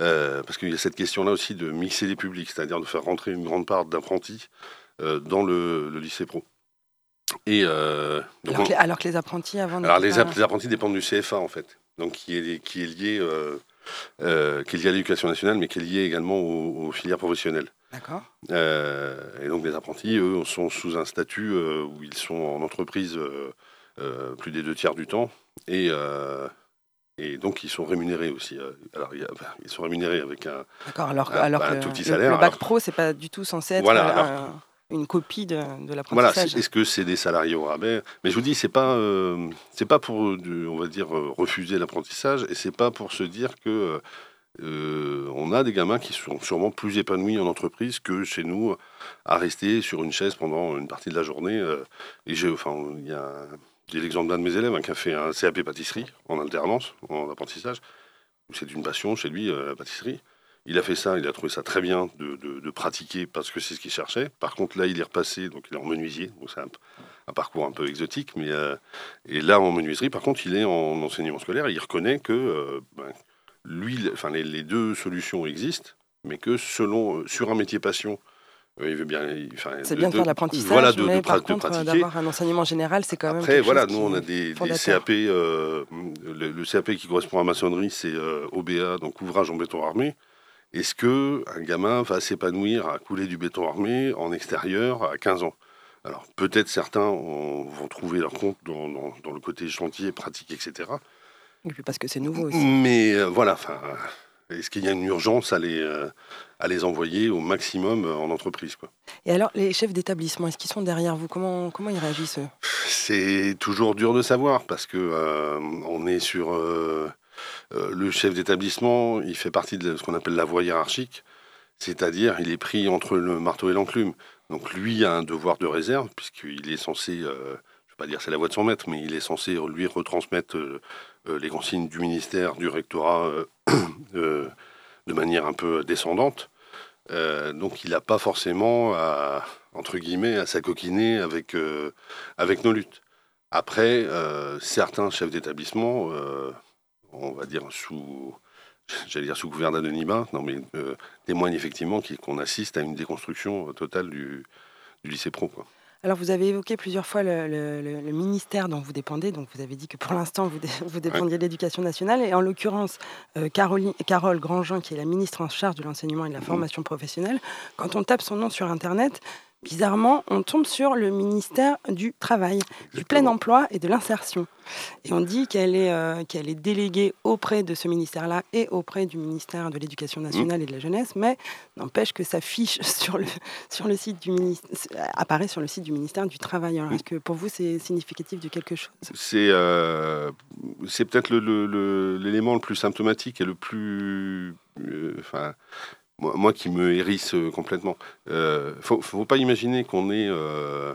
Euh, parce qu'il y a cette question-là aussi de mixer les publics, c'est-à-dire de faire rentrer une grande part d'apprentis euh, dans le, le lycée pro. Et euh, donc alors, on- que les, alors que les apprentis avant. alors les, pas- app- les apprentis dépendent du CFA en fait, donc qui est, qui est lié, qui est lié à l'éducation nationale, mais qui est lié également aux, aux filières professionnelles. D'accord. Et donc les apprentis, eux, sont sous un statut où ils sont en entreprise plus des deux tiers du temps, et, et donc ils sont rémunérés aussi. euh, alors ils sont rémunérés avec un, D'accord. Alors, alors un que tout petit le- salaire, le, bac alors. pro, c'est pas du tout censé être Voilà, euh, alors. une copie de, de l'apprentissage. est-ce que c'est des salariés au rabais? Mais je vous dis, c'est pas, euh, c'est pas pour, on va dire, refuser l'apprentissage, et c'est pas pour se dire que euh, on a des gamins qui sont sûrement plus épanouis en entreprise que chez nous, à rester sur une chaise pendant une partie de la journée. et j'ai, enfin, il y a, j'ai l'exemple d'un de mes élèves hein, qui a fait un CAP pâtisserie en alternance, en apprentissage. C'est une passion chez lui, euh, la pâtisserie. Il a fait ça, il a trouvé ça très bien de, pratiquer parce que c'est ce qu'il cherchait. Par contre, là, il est repassé, donc il est en menuisier, donc c'est un, parcours un peu exotique. Mais, euh, et là, en menuiserie, par contre, il est en enseignement scolaire il reconnaît que euh, ben, lui, enfin, les, les deux solutions existent, mais que selon, sur un métier passion Il veut bien. il- enfin, C'est bien de, faire l'apprentissage, Voilà, de, mais de, par pra- de contre, pratiquer. d'avoir un enseignement général, c'est quand même Après, voilà, nous, on a des. CAP. euh, le, le CAP qui correspond à maçonnerie, c'est euh, OBA, donc ouvrage en béton armé. Est-ce que un gamin va s'épanouir à couler du béton armé en extérieur à 15 ans? Alors, peut-être certains vont trouver leur compte dans, dans- dans le côté chantier, pratique, etc. Et puis parce que c'est nouveau aussi. Mais euh, voilà, enfin, est-ce qu'il y a une urgence à les, à les envoyer au maximum euh, en entreprise quoi. Et alors, les chefs d'établissement, est-ce qu'ils sont derrière vous? Comment, comment ils réagissent eux? C'est toujours dur de savoir parce que euh, on est sur euh, euh, le chef d'établissement, il fait partie de ce qu'on appelle la voie hiérarchique, c'est-à-dire il est pris entre le marteau et l'enclume. Donc lui a un devoir de réserve puisqu'il est censé, je ne vais pas dire c'est la voie de son maître, mais il est censé lui retransmettre euh, euh, les consignes du ministère, du rectorat euh, <clears throat> de manière un peu descendante. Euh, donc il n'a pas forcément à, entre guillemets, à s'acoquiner avec, euh, nos luttes. Après, euh, certains chefs d'établissement, on va dire sous, j'allais dire sous d'anonymat, non témoignent effectivement qu'on assiste à une déconstruction totale du, lycée pro. Alors, vous avez évoqué plusieurs fois le, le- le- le ministère dont vous dépendez. Donc, vous avez dit que pour l'instant, vous, dé- <laughs> vous dépendiez de l'éducation nationale. Et en l'occurrence, euh, Caroline- Carole Grandjean, qui est la ministre en charge de l'enseignement et de la formation professionnelle, quand on tape son nom sur Internet, bizarrement, on tombe sur le ministère du Travail, du plein emploi et de l'insertion. Et on dit qu'elle est, euh, qu'elle est déléguée auprès de ce ministère-là et auprès du ministère de l'Éducation nationale et de la jeunesse, mais n'empêche que sa fiche <laughs> sur le, sur le site du ministère, apparaît sur le site du ministère du Travail. Alors, est-ce que pour vous, c'est significatif de quelque chose? C'est euh, c'est peut-être le- le- le- l'élément le, plus symptomatique et le plus. euh, moi, moi qui me hérisse euh, complètement. Euh, faut, faut pas imaginer qu'on est. euh,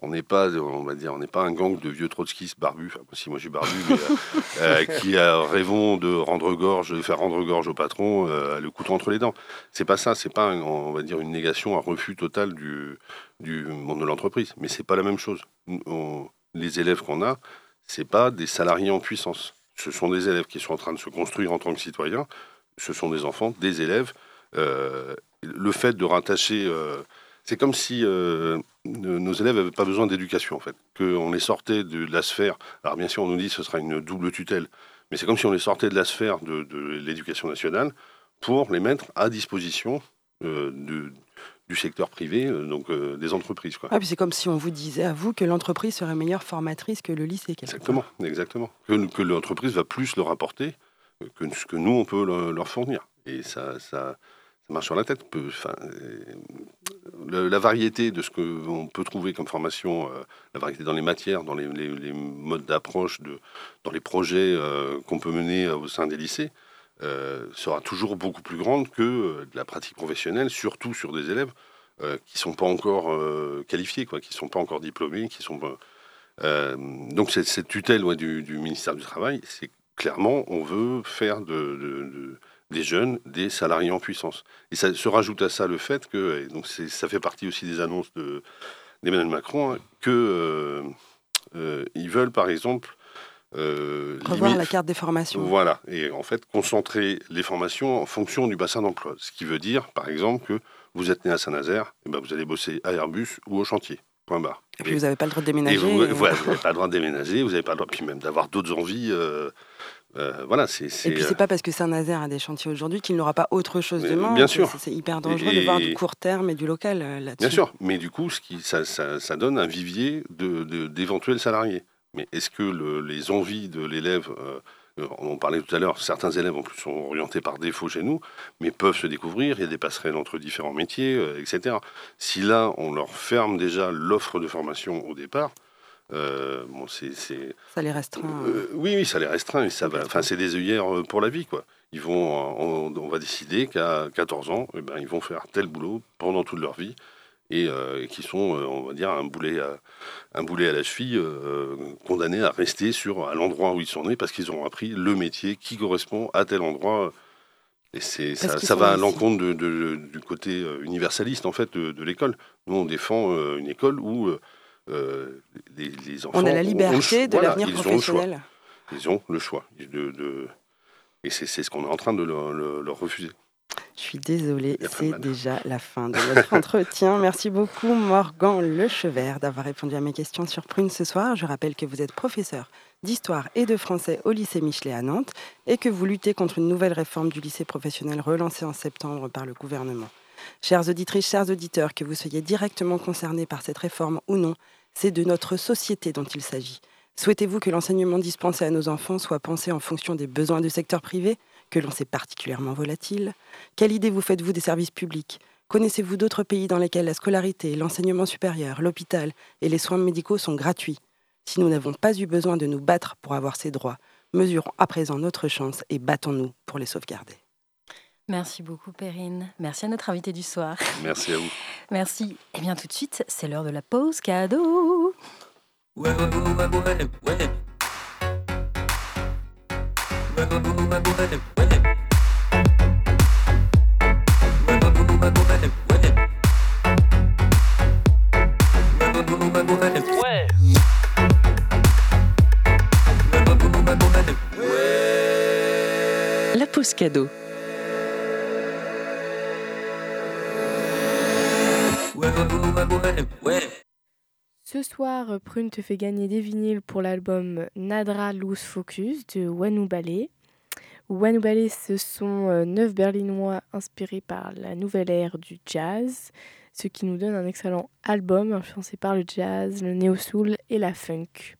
on n'est pas, on va dire, on n'est pas un gang de vieux trotskistes barbus. Enfin, si moi je suis barbu, mais euh, euh, <laughs> qui rêvons de rendre gorge, de faire rendre gorge au patron, euh, le couteau entre les dents. C'est pas ça. C'est pas, un- on va dire, une négation, un refus total du, du monde de l'entreprise. Mais c'est pas la même chose. On- les élèves qu'on a, c'est pas des salariés en puissance. Ce sont des élèves qui sont en train de se construire en tant que citoyens. Ce sont des enfants, des élèves. Euh, le fait de rattacher, euh, c'est comme si euh, nos élèves n'avaient pas besoin d'éducation en fait, qu'on les sortait de la sphère. Alors bien sûr, on nous dit que ce sera une double tutelle, mais c'est comme si on les sortait de la sphère de, de l'éducation nationale pour les mettre à disposition euh, de- du secteur privé, euh, donc euh, des entreprises. Quoi. Ah, puis C'est comme si on vous disait à vous que l'entreprise serait meilleure formatrice que le lycée. Exactement, exactement. Que, que l'entreprise va plus leur apporter que ce que nous, on peut le- leur fournir. Et ça, ça marche sur la tête. Euh, la variété de ce qu'on peut trouver comme formation, euh, la variété dans les matières, dans les, modes d'approche, dans les projets euh, qu'on peut mener au sein des lycées, sera toujours beaucoup plus grande que de la pratique professionnelle, surtout sur des élèves qui ne sont pas encore qualifiés, qui ne sont pas encore diplômés, qui sont donc cette, tutelle du, ministère du Travail, c'est clairement, on veut faire de- des jeunes des salariés en puissance. Et ça se rajoute à ça le fait que, et donc ça fait partie aussi des annonces de- d'Emmanuel Macron, hein, que euh, euh, ils veulent par exemple euh, Revoir limite- la carte des formations. voilà, et en fait concentrer les formations en fonction du bassin d'emploi. Ce qui veut dire, par exemple, que vous êtes né à Saint-Nazaire, et ben vous allez bosser à Airbus ou au chantier. Point barre. Et puis vous n'avez pas le droit de Et déménager. vous et- voilà, vous n'avez pas le droit de déménager, vous n'avez pas le droit, puis même d'avoir d'autres envies. euh, euh, voilà, c'est. Et puis c'est pas parce que Saint-Nazaire a des chantiers aujourd'hui qu'il n'aura pas autre chose Mais demain. bien sûr. C'est hyper dangereux Et- de voir du court terme et du local euh, là-dessus. Bien sûr, mais du coup, ce qui, ça, ça- ça donne un vivier de- d'éventuels salariés. Mais est-ce que le- les envies de l'élève, euh, euh, on en parlait tout à l'heure, certains élèves en plus sont orientés par défaut chez nous, mais peuvent se découvrir, il y a des passerelles entre différents métiers, euh, etc. Si là, on leur ferme déjà l'offre de formation au départ, euh, bon, c'est... Ça les restreint. Euh, oui, oui, ça les restreint. Et ça va, enfin, c'est des œillères euh, pour la vie, quoi. Ils vont, on, on va décider qu'à 14 ans, eh ben, ils vont faire tel boulot pendant toute leur vie et euh, qui sont, on va dire, un boulet à, un boulet à la cheville, condamnés à rester sur à l'endroit où ils sont nés parce qu'ils ont appris le métier qui correspond à tel endroit. Et c'est ça, va à l'encontre de- de- du côté universaliste en fait de, l'école. Nous, on défend une école où euh, les, les enfants On a la ont liberté de Voilà, l'avenir ils ont le professionnel. Ils ont le choix. De, de- Et c'est ce qu'on est en train de leur, leur- refuser. Je suis désolée, c'est déjà la fin de notre <laughs> entretien. Merci beaucoup Morgan Lechevert d'avoir répondu à mes questions sur Prune ce soir. Je rappelle que vous êtes professeur d'histoire et de français au lycée Michelet à Nantes et que vous luttez contre une nouvelle réforme du lycée professionnel relancée en septembre par le gouvernement. Chères auditrices, chers auditeurs, que vous soyez directement concernés par cette réforme ou non, c'est de notre société dont il s'agit. Souhaitez-vous que l'enseignement dispensé à nos enfants soit pensé en fonction des besoins du secteur privé, que l'on sait particulièrement volatile? Quelle idée vous faites-vous des services publics? Connaissez-vous d'autres pays dans lesquels la scolarité, l'enseignement supérieur, l'hôpital et les soins médicaux sont gratuits? Si nous n'avons pas eu besoin de nous battre pour avoir ces droits, mesurons à présent notre chance et battons-nous pour les sauvegarder. Merci beaucoup, Perrine. Merci à notre invité du soir. Merci à vous. <laughs> Merci. Et bien tout de suite, c'est l'heure de la pause cadeau. Ouais, ouais, ouais, ouais, ouais, ouais. Ce soir, Prune te fait gagner des vinyles pour l'album Nadra Loose Focus de Wanu Ballet. Ballet, ce sont euh, neuf berlinois inspirés par la nouvelle ère du jazz, ce qui nous donne un excellent album influencé par le jazz, le néo-soul et la funk.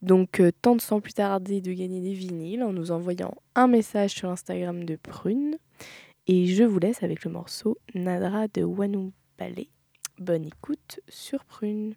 Donc, euh, tente sans plus tarder de gagner des vinyles en nous envoyant un message sur l'Instagram de Prune. Et je vous laisse avec le morceau Nadra de Wanu Ballet. Bonne écoute sur Prune.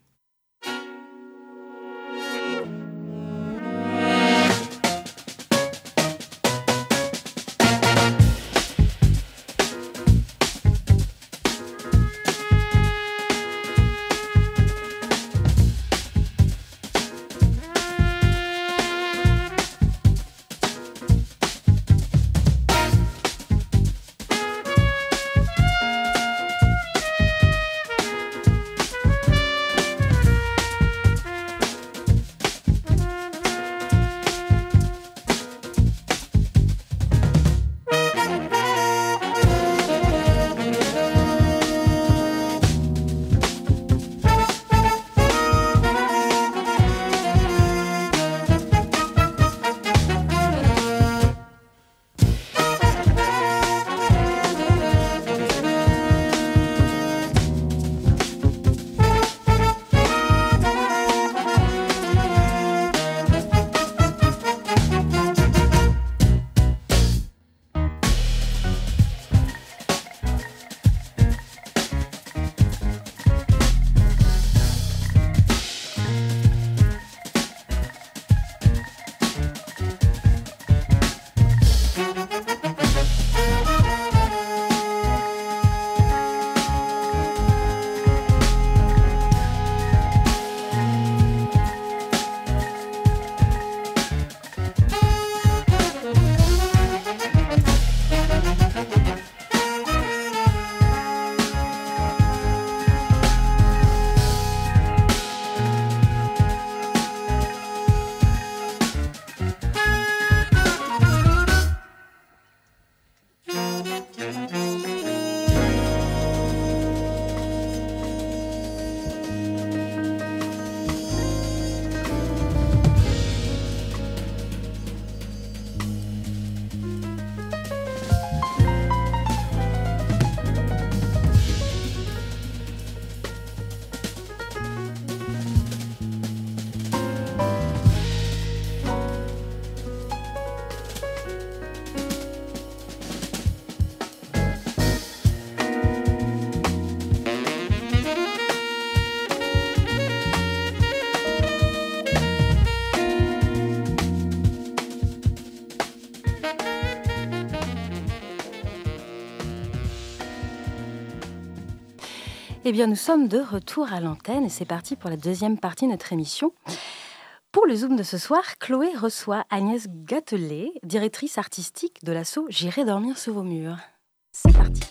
Eh bien, nous sommes de retour à l'antenne et c'est parti pour la deuxième partie de notre émission. Pour le Zoom de ce soir, Chloé reçoit Agnès Gâtelet, directrice artistique de l'asso J'irai dormir sur vos murs. C'est parti.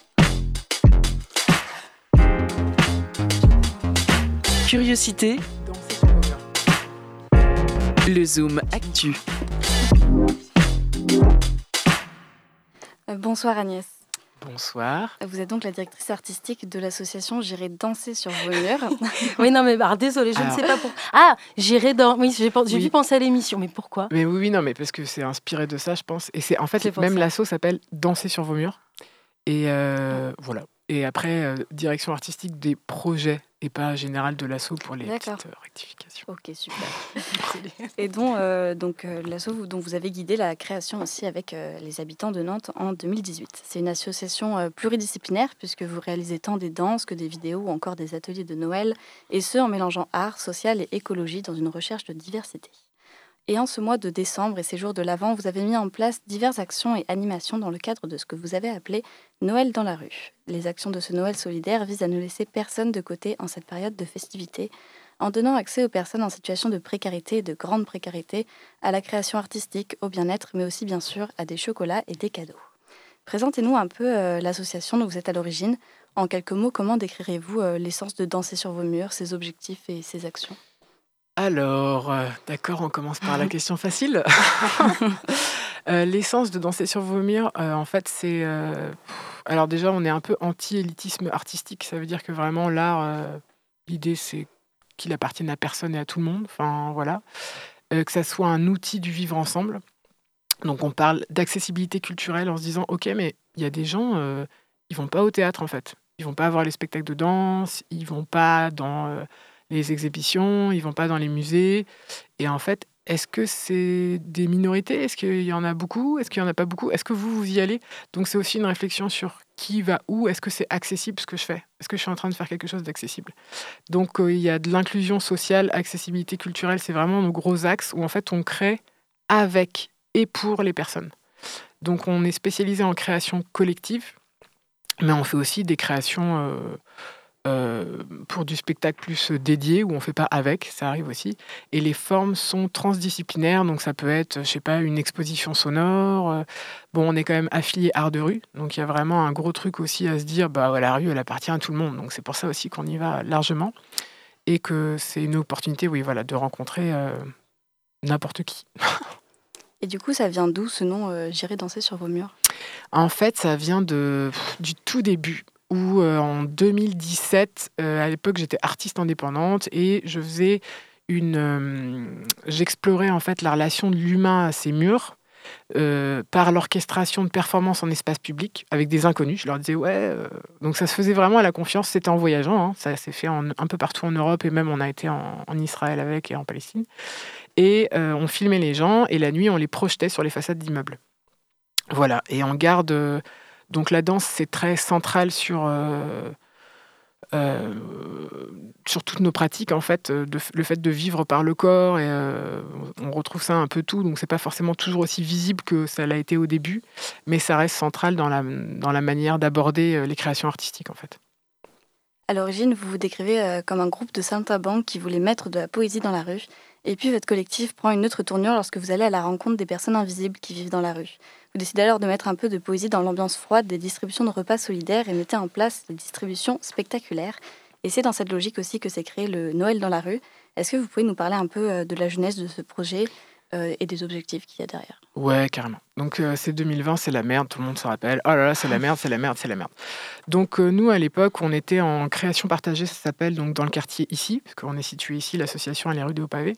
Curiosité. Le Zoom Actu. Euh, bonsoir Agnès. Bonsoir. Vous êtes donc la directrice artistique de l'association J'irai danser sur vos murs. <laughs> Oui, non, mais bah, désolé, je Alors- ne sais pas pour. Ah, j'irai dans. Oui, j'ai Oui. dû penser à l'émission, mais pourquoi? Mais oui, oui, non, mais parce que c'est inspiré de ça, je pense. Et c'est en fait, même l'asso s'appelle Danser sur vos murs. Et euh, voilà. Et après, euh, direction artistique des projets et pas général de l'asso pour les petites euh, rectifications. Ok, super. <laughs> Et dont, euh, donc, euh, l'asso vous- dont vous avez guidé la création aussi avec les habitants de Nantes en 2018. C'est une association pluridisciplinaire puisque vous réalisez tant des danses que des vidéos ou encore des ateliers de Noël, et ce en mélangeant art, social et écologie dans une recherche de diversité. Et en ce mois de décembre et ces jours de l'Avent, vous avez mis en place diverses actions et animations dans le cadre de ce que vous avez appelé Noël dans la rue. Les actions de ce Noël solidaire visent à ne laisser personne de côté en cette période de festivité, en donnant accès aux personnes en situation de précarité et de grande précarité à la création artistique, au bien-être, mais aussi bien sûr à des chocolats et des cadeaux. Présentez-nous un peu euh, l'association dont vous êtes à l'origine. En quelques mots, comment décrirez-vous euh, l'essence de Danser sur vos murs, ses objectifs et ses actions? Alors, euh, d'accord, on commence par la <laughs> question facile. <laughs> Euh, L'essence de danser sur vos murs, euh, en fait, c'est. euh, alors, déjà, on est un peu anti-élitisme artistique. Ça veut dire que vraiment, l'art, l'idée, c'est qu'il appartienne à personne et à tout le monde. Enfin, voilà. Que ça soit un outil du vivre ensemble. Donc, on parle d'accessibilité culturelle en se disant Ok, mais il y a des gens, ils vont pas au théâtre, en fait. Ils vont pas voir les spectacles de danse, ils vont pas dans. Les exhibitions, ils vont pas dans les musées. Et en fait, est-ce que c'est des minorités? Est-ce qu'il y en a beaucoup? Est-ce qu'il y en a pas beaucoup? Est-ce que vous, vous y allez? Donc c'est aussi une réflexion sur qui va où. Est-ce que c'est accessible ce que je fais? Est-ce que je suis en train de faire quelque chose d'accessible? Donc euh, il y a de l'inclusion sociale, accessibilité culturelle, c'est vraiment nos gros axes où en fait on crée avec et pour les personnes. Donc on est spécialisé en création collective, mais on fait aussi des créations euh, euh, pour du spectacle plus dédié où on fait pas avec, ça arrive aussi. Et les formes sont transdisciplinaires, donc ça peut être, je sais pas, une exposition sonore. euh, Bon, on est quand même affilié art de rue, donc il y a vraiment un gros truc aussi à se dire, bah ouais, la rue, elle appartient à tout le monde, donc c'est pour ça aussi qu'on y va largement et que c'est une opportunité, oui, voilà, de rencontrer euh, n'importe qui. <laughs> Et du coup, ça vient d'où ce nom euh, J'irai danser sur vos murs? En fait, ça vient de, du tout début, où euh, en 2017, euh, à l'époque, j'étais artiste indépendante et je faisais une. euh, J'explorais en fait la relation de l'humain à ces murs. par l'orchestration de performances en espace public avec des inconnus. Je leur disais, ouais. Donc ça se faisait vraiment à la confiance. C'était en voyageant. hein. Ça s'est fait un peu partout en Europe et même on a été en, Israël avec et en Palestine. Et on filmait les gens et la nuit, on les projetait sur les façades d'immeubles. Voilà, et on garde. Donc la danse, c'est très central sur, euh, euh, sur toutes nos pratiques, en fait. euh, le fait de vivre par le corps, on retrouve ça un peu tout. Donc c'est pas forcément toujours aussi visible que ça l'a été au début, mais ça reste central dans la, dans la manière d'aborder les créations artistiques, en fait. À l'origine, vous vous décrivez comme un groupe de saltimbanques qui voulait mettre de la poésie dans la rue. Et puis votre collectif prend une autre tournure lorsque vous allez à la rencontre des personnes invisibles qui vivent dans la rue. Vous décidez alors de mettre un peu de poésie dans l'ambiance froide des distributions de repas solidaires et mettez en place des distributions spectaculaires. Et c'est dans cette logique aussi que s'est créé le Noël dans la rue. Est-ce que vous pouvez nous parler un peu euh, de la jeunesse de ce projet euh, et des objectifs qu'il y a derrière? Ouais, carrément. Donc euh, c'est 2020, c'est la merde, tout le monde se rappelle. Oh là là, c'est la merde, c'est la merde, c'est la merde. Donc nous, à l'époque, on était en création partagée, ça s'appelle, donc dans le quartier ici, parce qu'on est situé ici, l'association à les rues des Hauts-Pavés.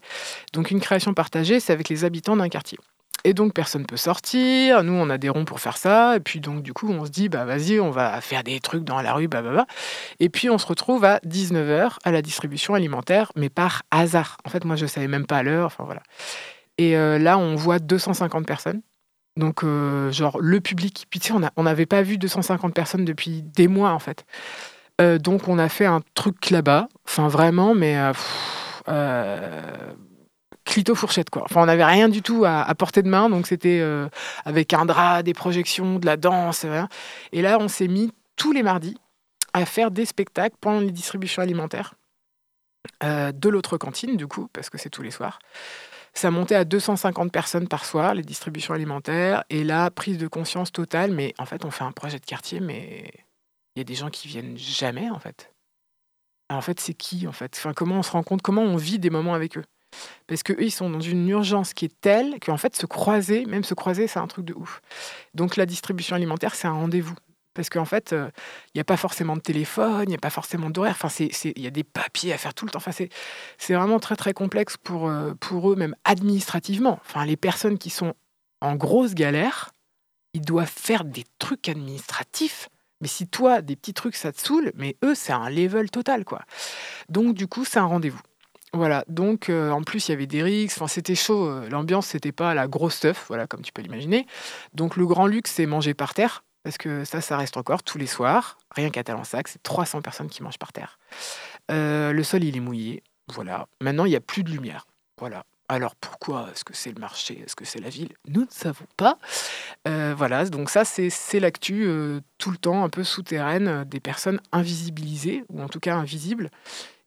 Donc une création partagée, c'est avec les habitants d'un quartier. Et donc personne peut sortir, nous on a des ronds pour faire ça, et puis donc du coup on se dit bah vas-y on va faire des trucs dans la rue, bah bah bah. Et puis on se retrouve à 19h à la distribution alimentaire, mais par hasard. En fait moi je savais même pas l'heure, enfin voilà. Et euh, là on voit 250 personnes. Donc, euh, genre, le public. Puis, tu sais, on n'avait pas vu 250 personnes depuis des mois, en fait. Euh, donc, on a fait un truc là-bas. Enfin, vraiment, mais. Clito fourchette, quoi. Enfin, on n'avait rien du tout à, à portée de main. Donc, c'était euh, avec un drap, des projections, de la danse. rien. Et là, on s'est mis tous les mardis à faire des spectacles pendant les distributions alimentaires. euh, de l'autre cantine, du coup, parce que c'est tous les soirs. Ça montait à 250 personnes par soir, les distributions alimentaires. Et là, prise de conscience totale. Mais en fait, on fait un projet de quartier, mais il y a des gens qui viennent jamais, en fait. En fait, c'est qui, en fait? Enfin, Comment on se rend compte? Comment on vit des moments avec eux? Parce qu'eux, ils sont dans une urgence qui est telle qu'en fait, se croiser, même se croiser, c'est un truc de ouf. Donc, la distribution alimentaire, c'est un rendez-vous. Parce qu'en fait, euh, il n'y a pas forcément de téléphone, il n'y a pas forcément d'horaire. Enfin, il y a des papiers à faire tout le temps. Enfin, c'est c'est vraiment très, très complexe pour, euh, pour eux, même administrativement. Enfin, les personnes qui sont en grosse galère, ils doivent faire des trucs administratifs. Mais si toi, des petits trucs, ça te saoule, mais eux, c'est un level total, quoi. Donc, du coup, c'est un rendez-vous. Voilà, donc euh, en plus il y avait des rixes, enfin c'était chaud, euh, l'ambiance c'était pas la grosse stuff, voilà comme tu peux l'imaginer. Donc le grand luxe c'est manger par terre, parce que ça ça reste encore tous les soirs, rien qu'à Talensac, c'est 300 personnes qui mangent par terre. Euh, le sol il est mouillé, voilà. Maintenant il n'y a plus de lumière, voilà. Alors pourquoi Est-ce que c'est le marché Est-ce que c'est la ville? Nous ne savons pas. Voilà, donc ça c'est l'actu tout le temps un peu souterraine des personnes invisibilisées, ou en tout cas invisibles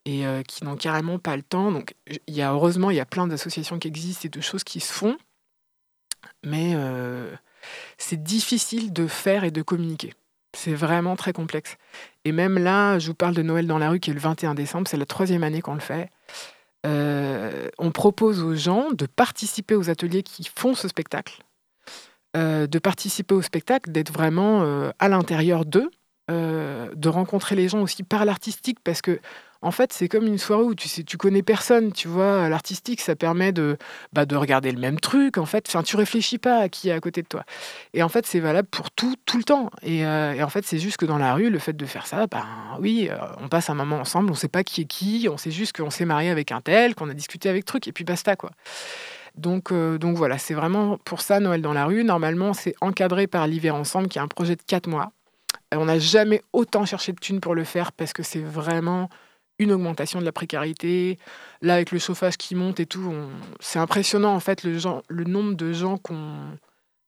et euh, qui n'ont carrément pas le temps. Donc, y a heureusement, il y a plein d'associations qui existent et de choses qui se font, mais euh, c'est difficile de faire et de communiquer. C'est vraiment très complexe. Et même là, je vous parle de Noël dans la rue qui est le 21 décembre, c'est la troisième année qu'on le fait. Euh, on propose aux gens de participer aux ateliers qui font ce spectacle, de participer au spectacle, d'être vraiment à l'intérieur d'eux, de rencontrer les gens aussi par l'artistique, parce que en fait, c'est comme une soirée où tu sais, tu connais personne, tu vois. L'artistique, ça permet de, bah, de regarder le même truc, en fait. Enfin, tu réfléchis pas à qui est à côté de toi. Et en fait, c'est valable pour tout, tout le temps. Et, euh, et en fait, c'est juste que dans la rue, le fait de faire ça, ben oui, euh, on passe un moment ensemble, on sait pas qui est qui, on sait juste qu'on s'est marié avec un tel, qu'on a discuté avec truc, et puis basta, quoi. Donc, euh, donc voilà, c'est vraiment pour ça Noël dans la rue. Normalement, c'est encadré par l'hiver ensemble, qui est un projet de 4 mois. On n'a jamais autant cherché de thunes pour le faire parce que c'est vraiment une augmentation de la précarité. Là, avec le chauffage qui monte et tout, c'est impressionnant en fait le, nombre de gens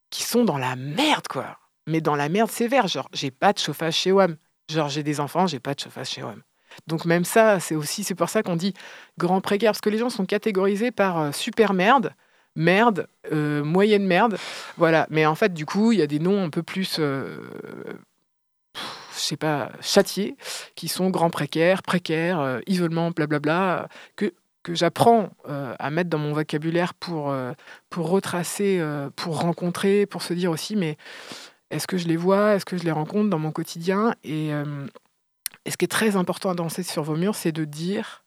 qui sont dans la merde, quoi. Mais dans la merde sévère. Genre, j'ai pas de chauffage chez WAM. Genre, j'ai des enfants, j'ai pas de chauffage chez WAM. Donc même ça, c'est aussi c'est pour ça qu'on dit grand précaire parce que les gens sont catégorisés par euh, super merde, merde, euh, moyenne merde, voilà. Mais en fait, du coup, il y a des noms un peu plus euh, je sais pas, châtiés, qui sont grands précaires, précaires, euh, isolement, blablabla, que, que j'apprends euh, à mettre dans mon vocabulaire pour, euh, pour retracer, pour rencontrer, pour se dire aussi, mais est-ce que je les vois, est-ce que je les rencontre dans mon quotidien? Et, et ce qui est très important à danser sur vos murs, c'est de dire,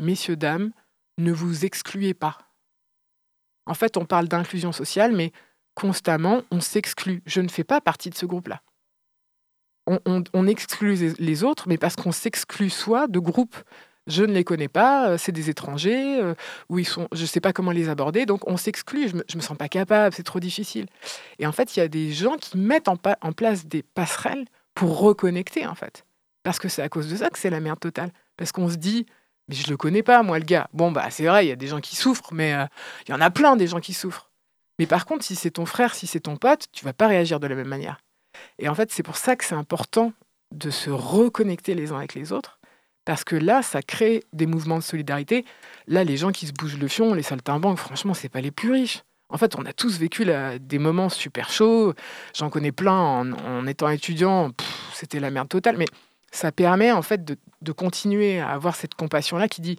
messieurs, dames, ne vous excluez pas. En fait, on parle d'inclusion sociale, mais constamment, on s'exclut. Je ne fais pas partie de ce groupe-là on, exclut les- autres, mais parce qu'on s'exclut soi de groupes. Je ne les connais pas, euh, c'est des étrangers, euh, ils sont, je ne sais pas comment les aborder, donc on s'exclut, je je me sens pas capable, c'est trop difficile. Et en fait, il y a des gens qui mettent en place des passerelles pour reconnecter, en fait. Parce que c'est à cause de ça que c'est la merde totale. Parce qu'on se dit, mais je le connais pas, moi, le gars. Bon, bah, c'est vrai, il y a des gens qui souffrent, mais euh, il y en a plein des gens qui souffrent. Mais par contre, si c'est ton frère, si c'est ton pote, tu vas pas réagir de la même manière. Et en fait, c'est pour ça que c'est important de se reconnecter les uns avec les autres, parce que là, ça crée des mouvements de solidarité. Là, les gens qui se bougent le fion, les saltimbanques, franchement, c'est pas les plus riches. En fait, on a tous vécu là, des moments super chauds. J'en connais plein en, étant étudiant. C'était la merde totale. Mais ça permet en fait de, continuer à avoir cette compassion-là qui dit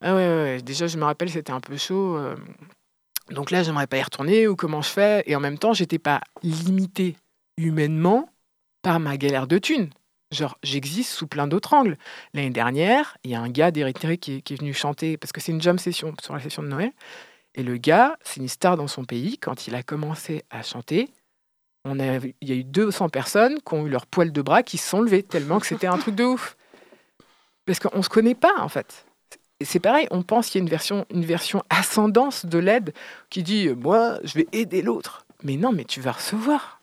Ah ouais, déjà, je me rappelle, c'était un peu chaud. euh, donc là, j'aimerais pas y retourner ou comment je fais? Et en même temps, j'étais pas limité humainement par ma galère de thunes. Genre, j'existe sous plein d'autres angles. L'année dernière, il y a un gars d'Érythrée qui, qui est venu chanter, parce que c'est une jam session sur la session de Noël. Et le gars, c'est une star dans son pays. Quand il a commencé à chanter, on a, il y a eu 200 personnes qui ont eu leur poil de bras qui se sont levés, tellement que c'était un truc de ouf. Parce qu'on ne se connaît pas, en fait. C'est pareil, on pense qu'il y a une version, une version ascendance de l'aide qui dit Moi, je vais aider l'autre. Mais non, mais tu vas recevoir.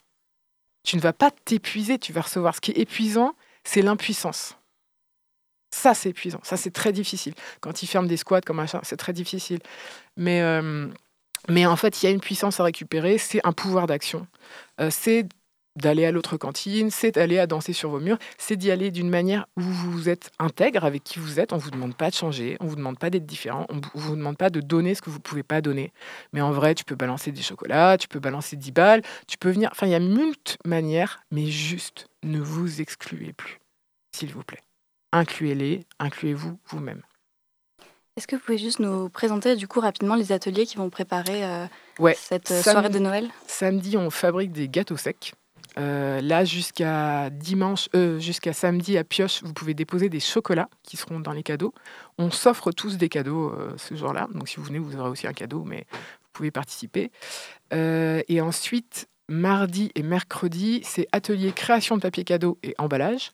Tu ne vas pas t'épuiser, tu vas recevoir. Ce qui est épuisant, c'est l'impuissance. Ça, c'est épuisant. Ça, c'est très difficile. Quand ils ferment des squats comme machin, c'est très difficile. Mais, euh, mais en fait, il y a une puissance à récupérer. C'est un pouvoir d'action. Euh, c'est d'aller à l'autre cantine, c'est d'aller à danser sur vos murs, c'est d'y aller d'une manière où vous êtes intègre avec qui vous êtes. On vous demande pas de changer, on vous demande pas d'être différent, on vous- vous demande pas de donner ce que vous pouvez pas donner. Mais en vrai, tu peux balancer des chocolats, tu peux balancer 10 balles, tu peux venir. Enfin, il y a moult manières, mais juste ne vous excluez plus, s'il vous plaît. Incluez-les, incluez-vous vous-même. Est-ce que vous pouvez juste nous présenter du coup rapidement les ateliers qui vont préparer euh, Ouais, cette euh, samedi- soirée de Noël? Samedi, on fabrique des gâteaux secs. Euh, là, jusqu'à dimanche, euh, jusqu'à samedi à Pioche, vous pouvez déposer des chocolats qui seront dans les cadeaux. On s'offre tous des cadeaux euh, ce jour-là. Donc, si vous venez, vous aurez aussi un cadeau, mais vous pouvez participer. Et ensuite, mardi et mercredi, c'est atelier création de papier cadeau et emballage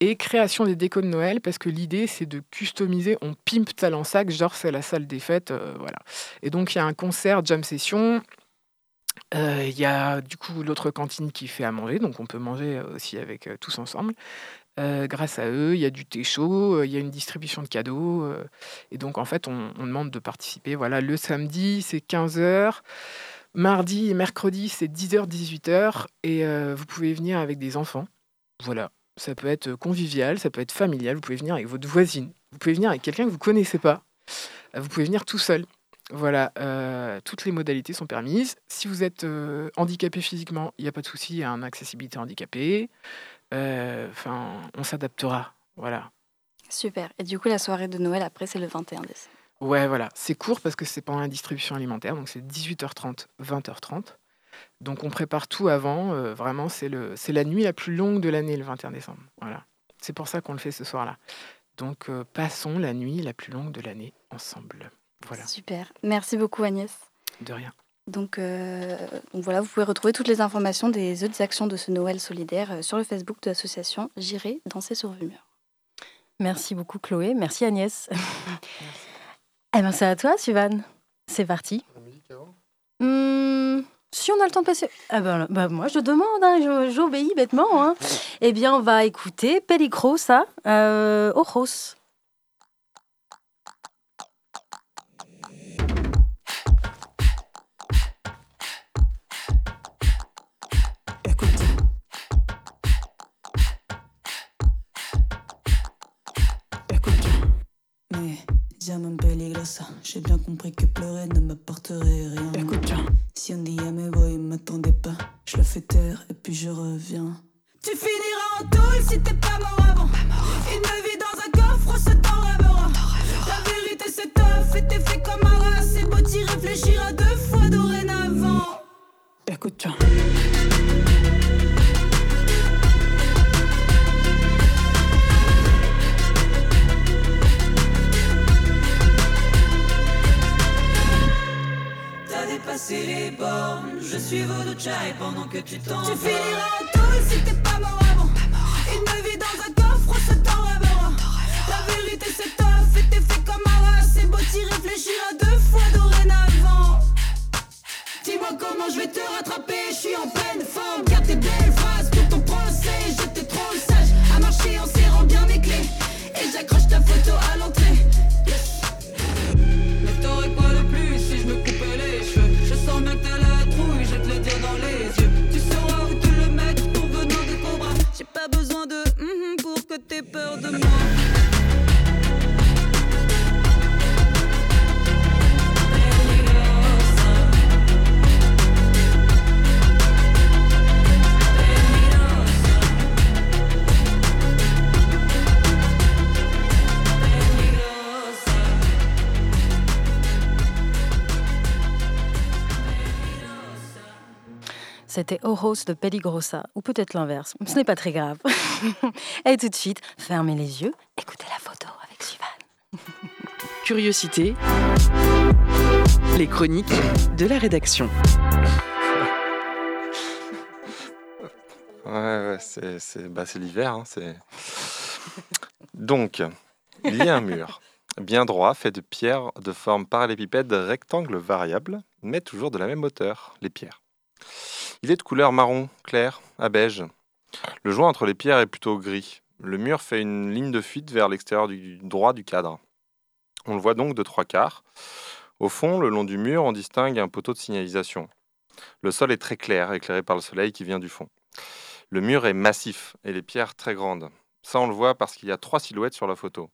et création des décos de Noël parce que l'idée c'est de customiser, on pimpe talent sac, genre c'est la salle des fêtes, voilà. Et donc il y a un concert jam session. Euh, Il y a du coup l'autre cantine qui fait à manger, donc on peut manger euh, aussi avec euh, tous ensemble. Grâce à eux, il y a du thé chaud, il y a une distribution de cadeaux. et donc en fait, on, demande de participer. Voilà, le samedi c'est 15h. Mardi et mercredi, c'est 10h, 18h. Et vous pouvez venir avec des enfants. Voilà. Ça peut être convivial, ça peut être familial. Vous pouvez venir avec votre voisine. Vous pouvez venir avec quelqu'un que vous connaissez pas. Vous pouvez venir tout seul. Voilà. euh, toutes les modalités sont permises. Si vous êtes euh, handicapé physiquement, il n'y a pas de souci. Il y a un accessibilité handicapée. Euh, Enfin, on s'adaptera. Voilà. Super. Et du coup, la soirée de Noël après, c'est le 21 décembre. Ouais, voilà. C'est court parce que c'est pendant la distribution alimentaire, donc c'est 18h30, 20h30. Donc on prépare tout avant. euh, vraiment, c'est le, c'est la nuit la plus longue de l'année, le 21 décembre. Voilà. C'est pour ça qu'on le fait ce soir-là. Donc euh, passons la nuit la plus longue de l'année ensemble. Voilà. Super. Merci beaucoup, Agnès. De rien. Donc, euh, donc voilà, vous pouvez retrouver toutes les informations des autres actions de ce Noël solidaire euh, sur le Facebook de l'association J'irai danser sur Vumur. Merci beaucoup, Chloé. Merci, Agnès. <laughs> eh ben, c'est à toi, Suzanne. C'est parti. Hmm, si on a le temps de passer. Ah ben, bah, moi, je demande, hein, j'obéis bêtement. Hein. <laughs> eh bien, on va écouter Pelicro, ça, euh, Ojos. Mais J'ai bien compris que pleurer ne m'apporterait rien. Écoute bien. Si un dia me voy, m'attendez pas. Je le fais taire et puis je reviens. Tu finiras en tôle si t'es pas mort avant. Une vie dans un coffre, ça t'en rêvera. La vérité c'est tough et t'es fait comme un rat. C'est beau t'y réfléchir à deux fois dorénavant. Écoute bien. T'as dépassé les bornes. Je suis votre chai pendant que tu t'en Tu finiras en tôle si t'es pas mort avant. Une vie dans un coffre, ça t'en rêvera. La vérité c'est tough et t'es fait comme un. C'est beau t'y réfléchir à deux fois dorénavant. Dis-moi comment je vais te rattraper, je suis en pleine forme. Garde tes belles phrases pour ton procès. J'étais trop sage à marcher en serrant bien mes clés. Et j'accroche ta photo à l'entrée. Que t'aies peur de C'était Ojos de Peligrosa, ou peut-être l'inverse. Ce n'est pas très grave. <laughs> Et tout de suite, fermez les yeux, écoutez la photo avec Suzanne. <laughs> Curiosité. Les chroniques de la rédaction. Ouais, ouais, c'est bah, c'est l'hiver. hein, c'est- Donc, il y a un mur bien droit, fait de pierres de forme parallépipède, rectangle variable, mais toujours de la même hauteur, les pierres. Il est de couleur marron clair à beige. Le joint entre les pierres est plutôt gris. Le mur fait une ligne de fuite vers l'extérieur du droit du cadre. On le voit donc de trois quarts. Au fond, le long du mur, on distingue un poteau de signalisation. Le sol est très clair, éclairé par le soleil qui vient du fond. Le mur est massif et les pierres très grandes. Ça, on le voit parce qu'il y a trois silhouettes sur la photo.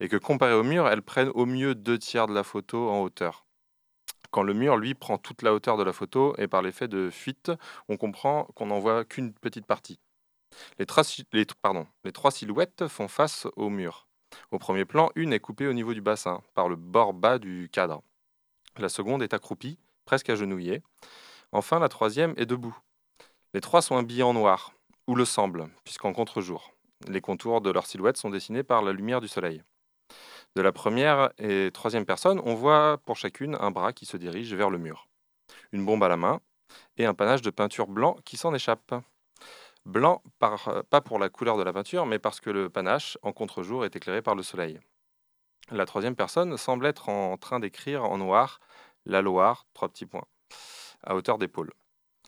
Et que comparé au mur, elles prennent au mieux deux tiers de la photo en hauteur. Quand le mur, lui, prend toute la hauteur de la photo, et par l'effet de fuite, on comprend qu'on n'en voit qu'une petite partie. Les, trois silhouettes font face au mur. Au premier plan, une est coupée au niveau du bassin, par le bord bas du cadre. La seconde est accroupie, presque agenouillée. Enfin, la troisième est debout. Les trois sont habillés en noir, ou le semblent, puisqu'en contre-jour. Les contours de leur silhouette sont dessinés par la lumière du soleil. De la première et troisième personne, on voit pour chacune un bras qui se dirige vers le mur, une bombe à la main et un panache de peinture blanc qui s'en échappe. Blanc, pas pour la couleur de la peinture, mais parce que le panache, en contre-jour, est éclairé par le soleil. La troisième personne semble être en train d'écrire en noir la Loire, trois petits points, à hauteur d'épaule.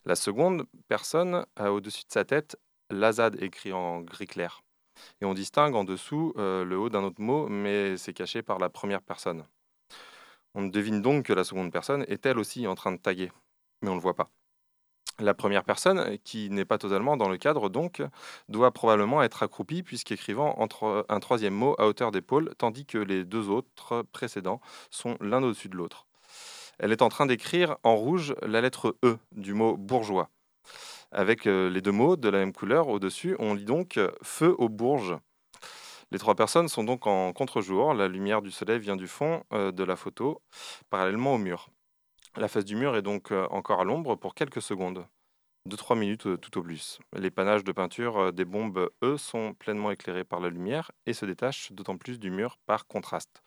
La seconde personne a au-dessus de sa tête l'Azad écrit en gris clair. Et on distingue en dessous euh, le haut d'un autre mot, mais c'est caché par la première personne. On devine donc que la seconde personne est elle aussi en train de taguer, mais on ne le voit pas. La première personne, qui n'est pas totalement dans le cadre, donc, doit probablement être accroupie puisqu'écrivant entre un troisième mot à hauteur d'épaule, tandis que les deux autres précédents sont l'un au-dessus de l'autre. Elle est en train d'écrire en rouge la lettre E du mot bourgeois. Avec euh, les deux mots de la même couleur au-dessus, on lit donc euh, feu aux bourges. Les trois personnes sont donc en contre-jour. La lumière du soleil vient du fond euh, de la photo, parallèlement au mur. La face du mur est donc encore à l'ombre pour quelques secondes. 2-3 minutes tout au plus. Les panaches de peinture des bombes, eux, sont pleinement éclairés par la lumière et se détachent d'autant plus du mur par contraste.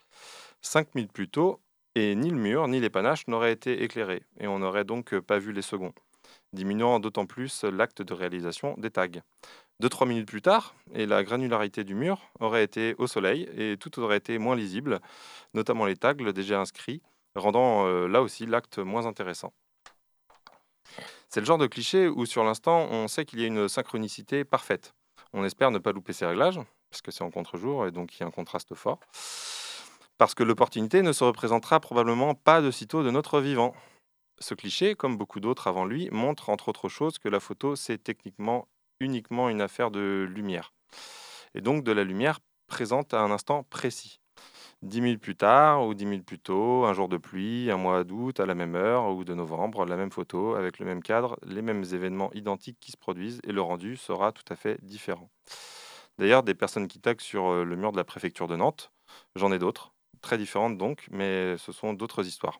5 minutes plus tôt, et ni le mur ni les panaches n'auraient été éclairés, et on n'aurait donc pas vu les seconds, diminuant d'autant plus l'acte de réalisation des tags. 2-3 minutes plus tard, et la granularité du mur aurait été au soleil, et tout aurait été moins lisible, notamment les tags déjà inscrits, rendant euh, là aussi l'acte moins intéressant. C'est le genre de cliché où sur l'instant on sait qu'il y a une synchronicité parfaite. On espère ne pas louper ces réglages, parce que c'est en contre-jour et donc il y a un contraste fort. Parce que l'opportunité ne se représentera probablement pas de sitôt de notre vivant. Ce cliché, comme beaucoup d'autres avant lui, montre entre autres choses que la photo c'est techniquement uniquement une affaire de lumière. Et donc de la lumière présente à un instant précis. Dix minutes plus tard ou dix minutes plus tôt, un jour de pluie, un mois d'août, à la même heure ou de novembre, la même photo, avec le même cadre, les mêmes événements identiques qui se produisent et le rendu sera tout à fait différent. D'ailleurs, des personnes qui taguent sur euh, le mur de la préfecture de Nantes, j'en ai d'autres, très différentes donc, mais ce sont d'autres histoires.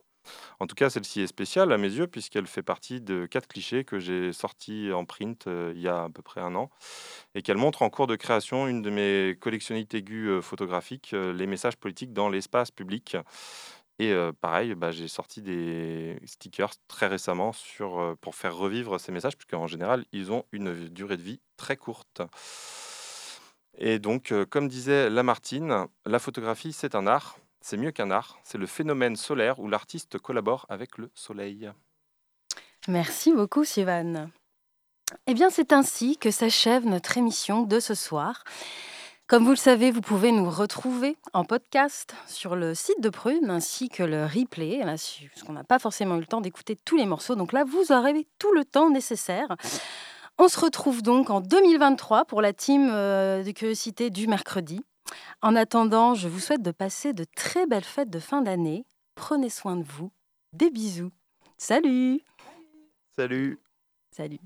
En tout cas, celle-ci est spéciale à mes yeux puisqu'elle fait partie de quatre clichés que j'ai sortis en print euh, il y a à peu près un an et qu'elle montre en cours de création une de mes collectionnites aiguës euh, photographiques, euh, les messages politiques dans l'espace public. Et pareil, bah, j'ai sorti des stickers très récemment pour faire revivre ces messages puisqu'en général, ils ont une durée de vie très courte. Et donc, comme disait Lamartine, la photographie, c'est un art. C'est mieux qu'un art. C'est le phénomène solaire où l'artiste collabore avec le soleil. Merci beaucoup, Sivan. Eh bien, c'est ainsi que s'achève notre émission de ce soir. Comme vous le savez, vous pouvez nous retrouver en podcast sur le site de Prune ainsi que le replay, parce qu'on n'a pas forcément eu le temps d'écouter tous les morceaux. Donc là, vous aurez tout le temps nécessaire. On se retrouve donc en 2023 pour la team euh, de curiosité du mercredi. En attendant, je vous souhaite de passer de très belles fêtes de fin d'année. Prenez soin de vous. Des bisous. Salut Salut Salut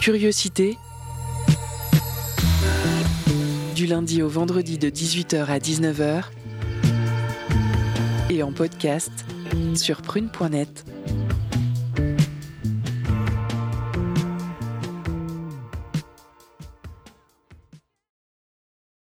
Curiosité. Du lundi au vendredi de 18h à 19h. Et en podcast sur prune.net.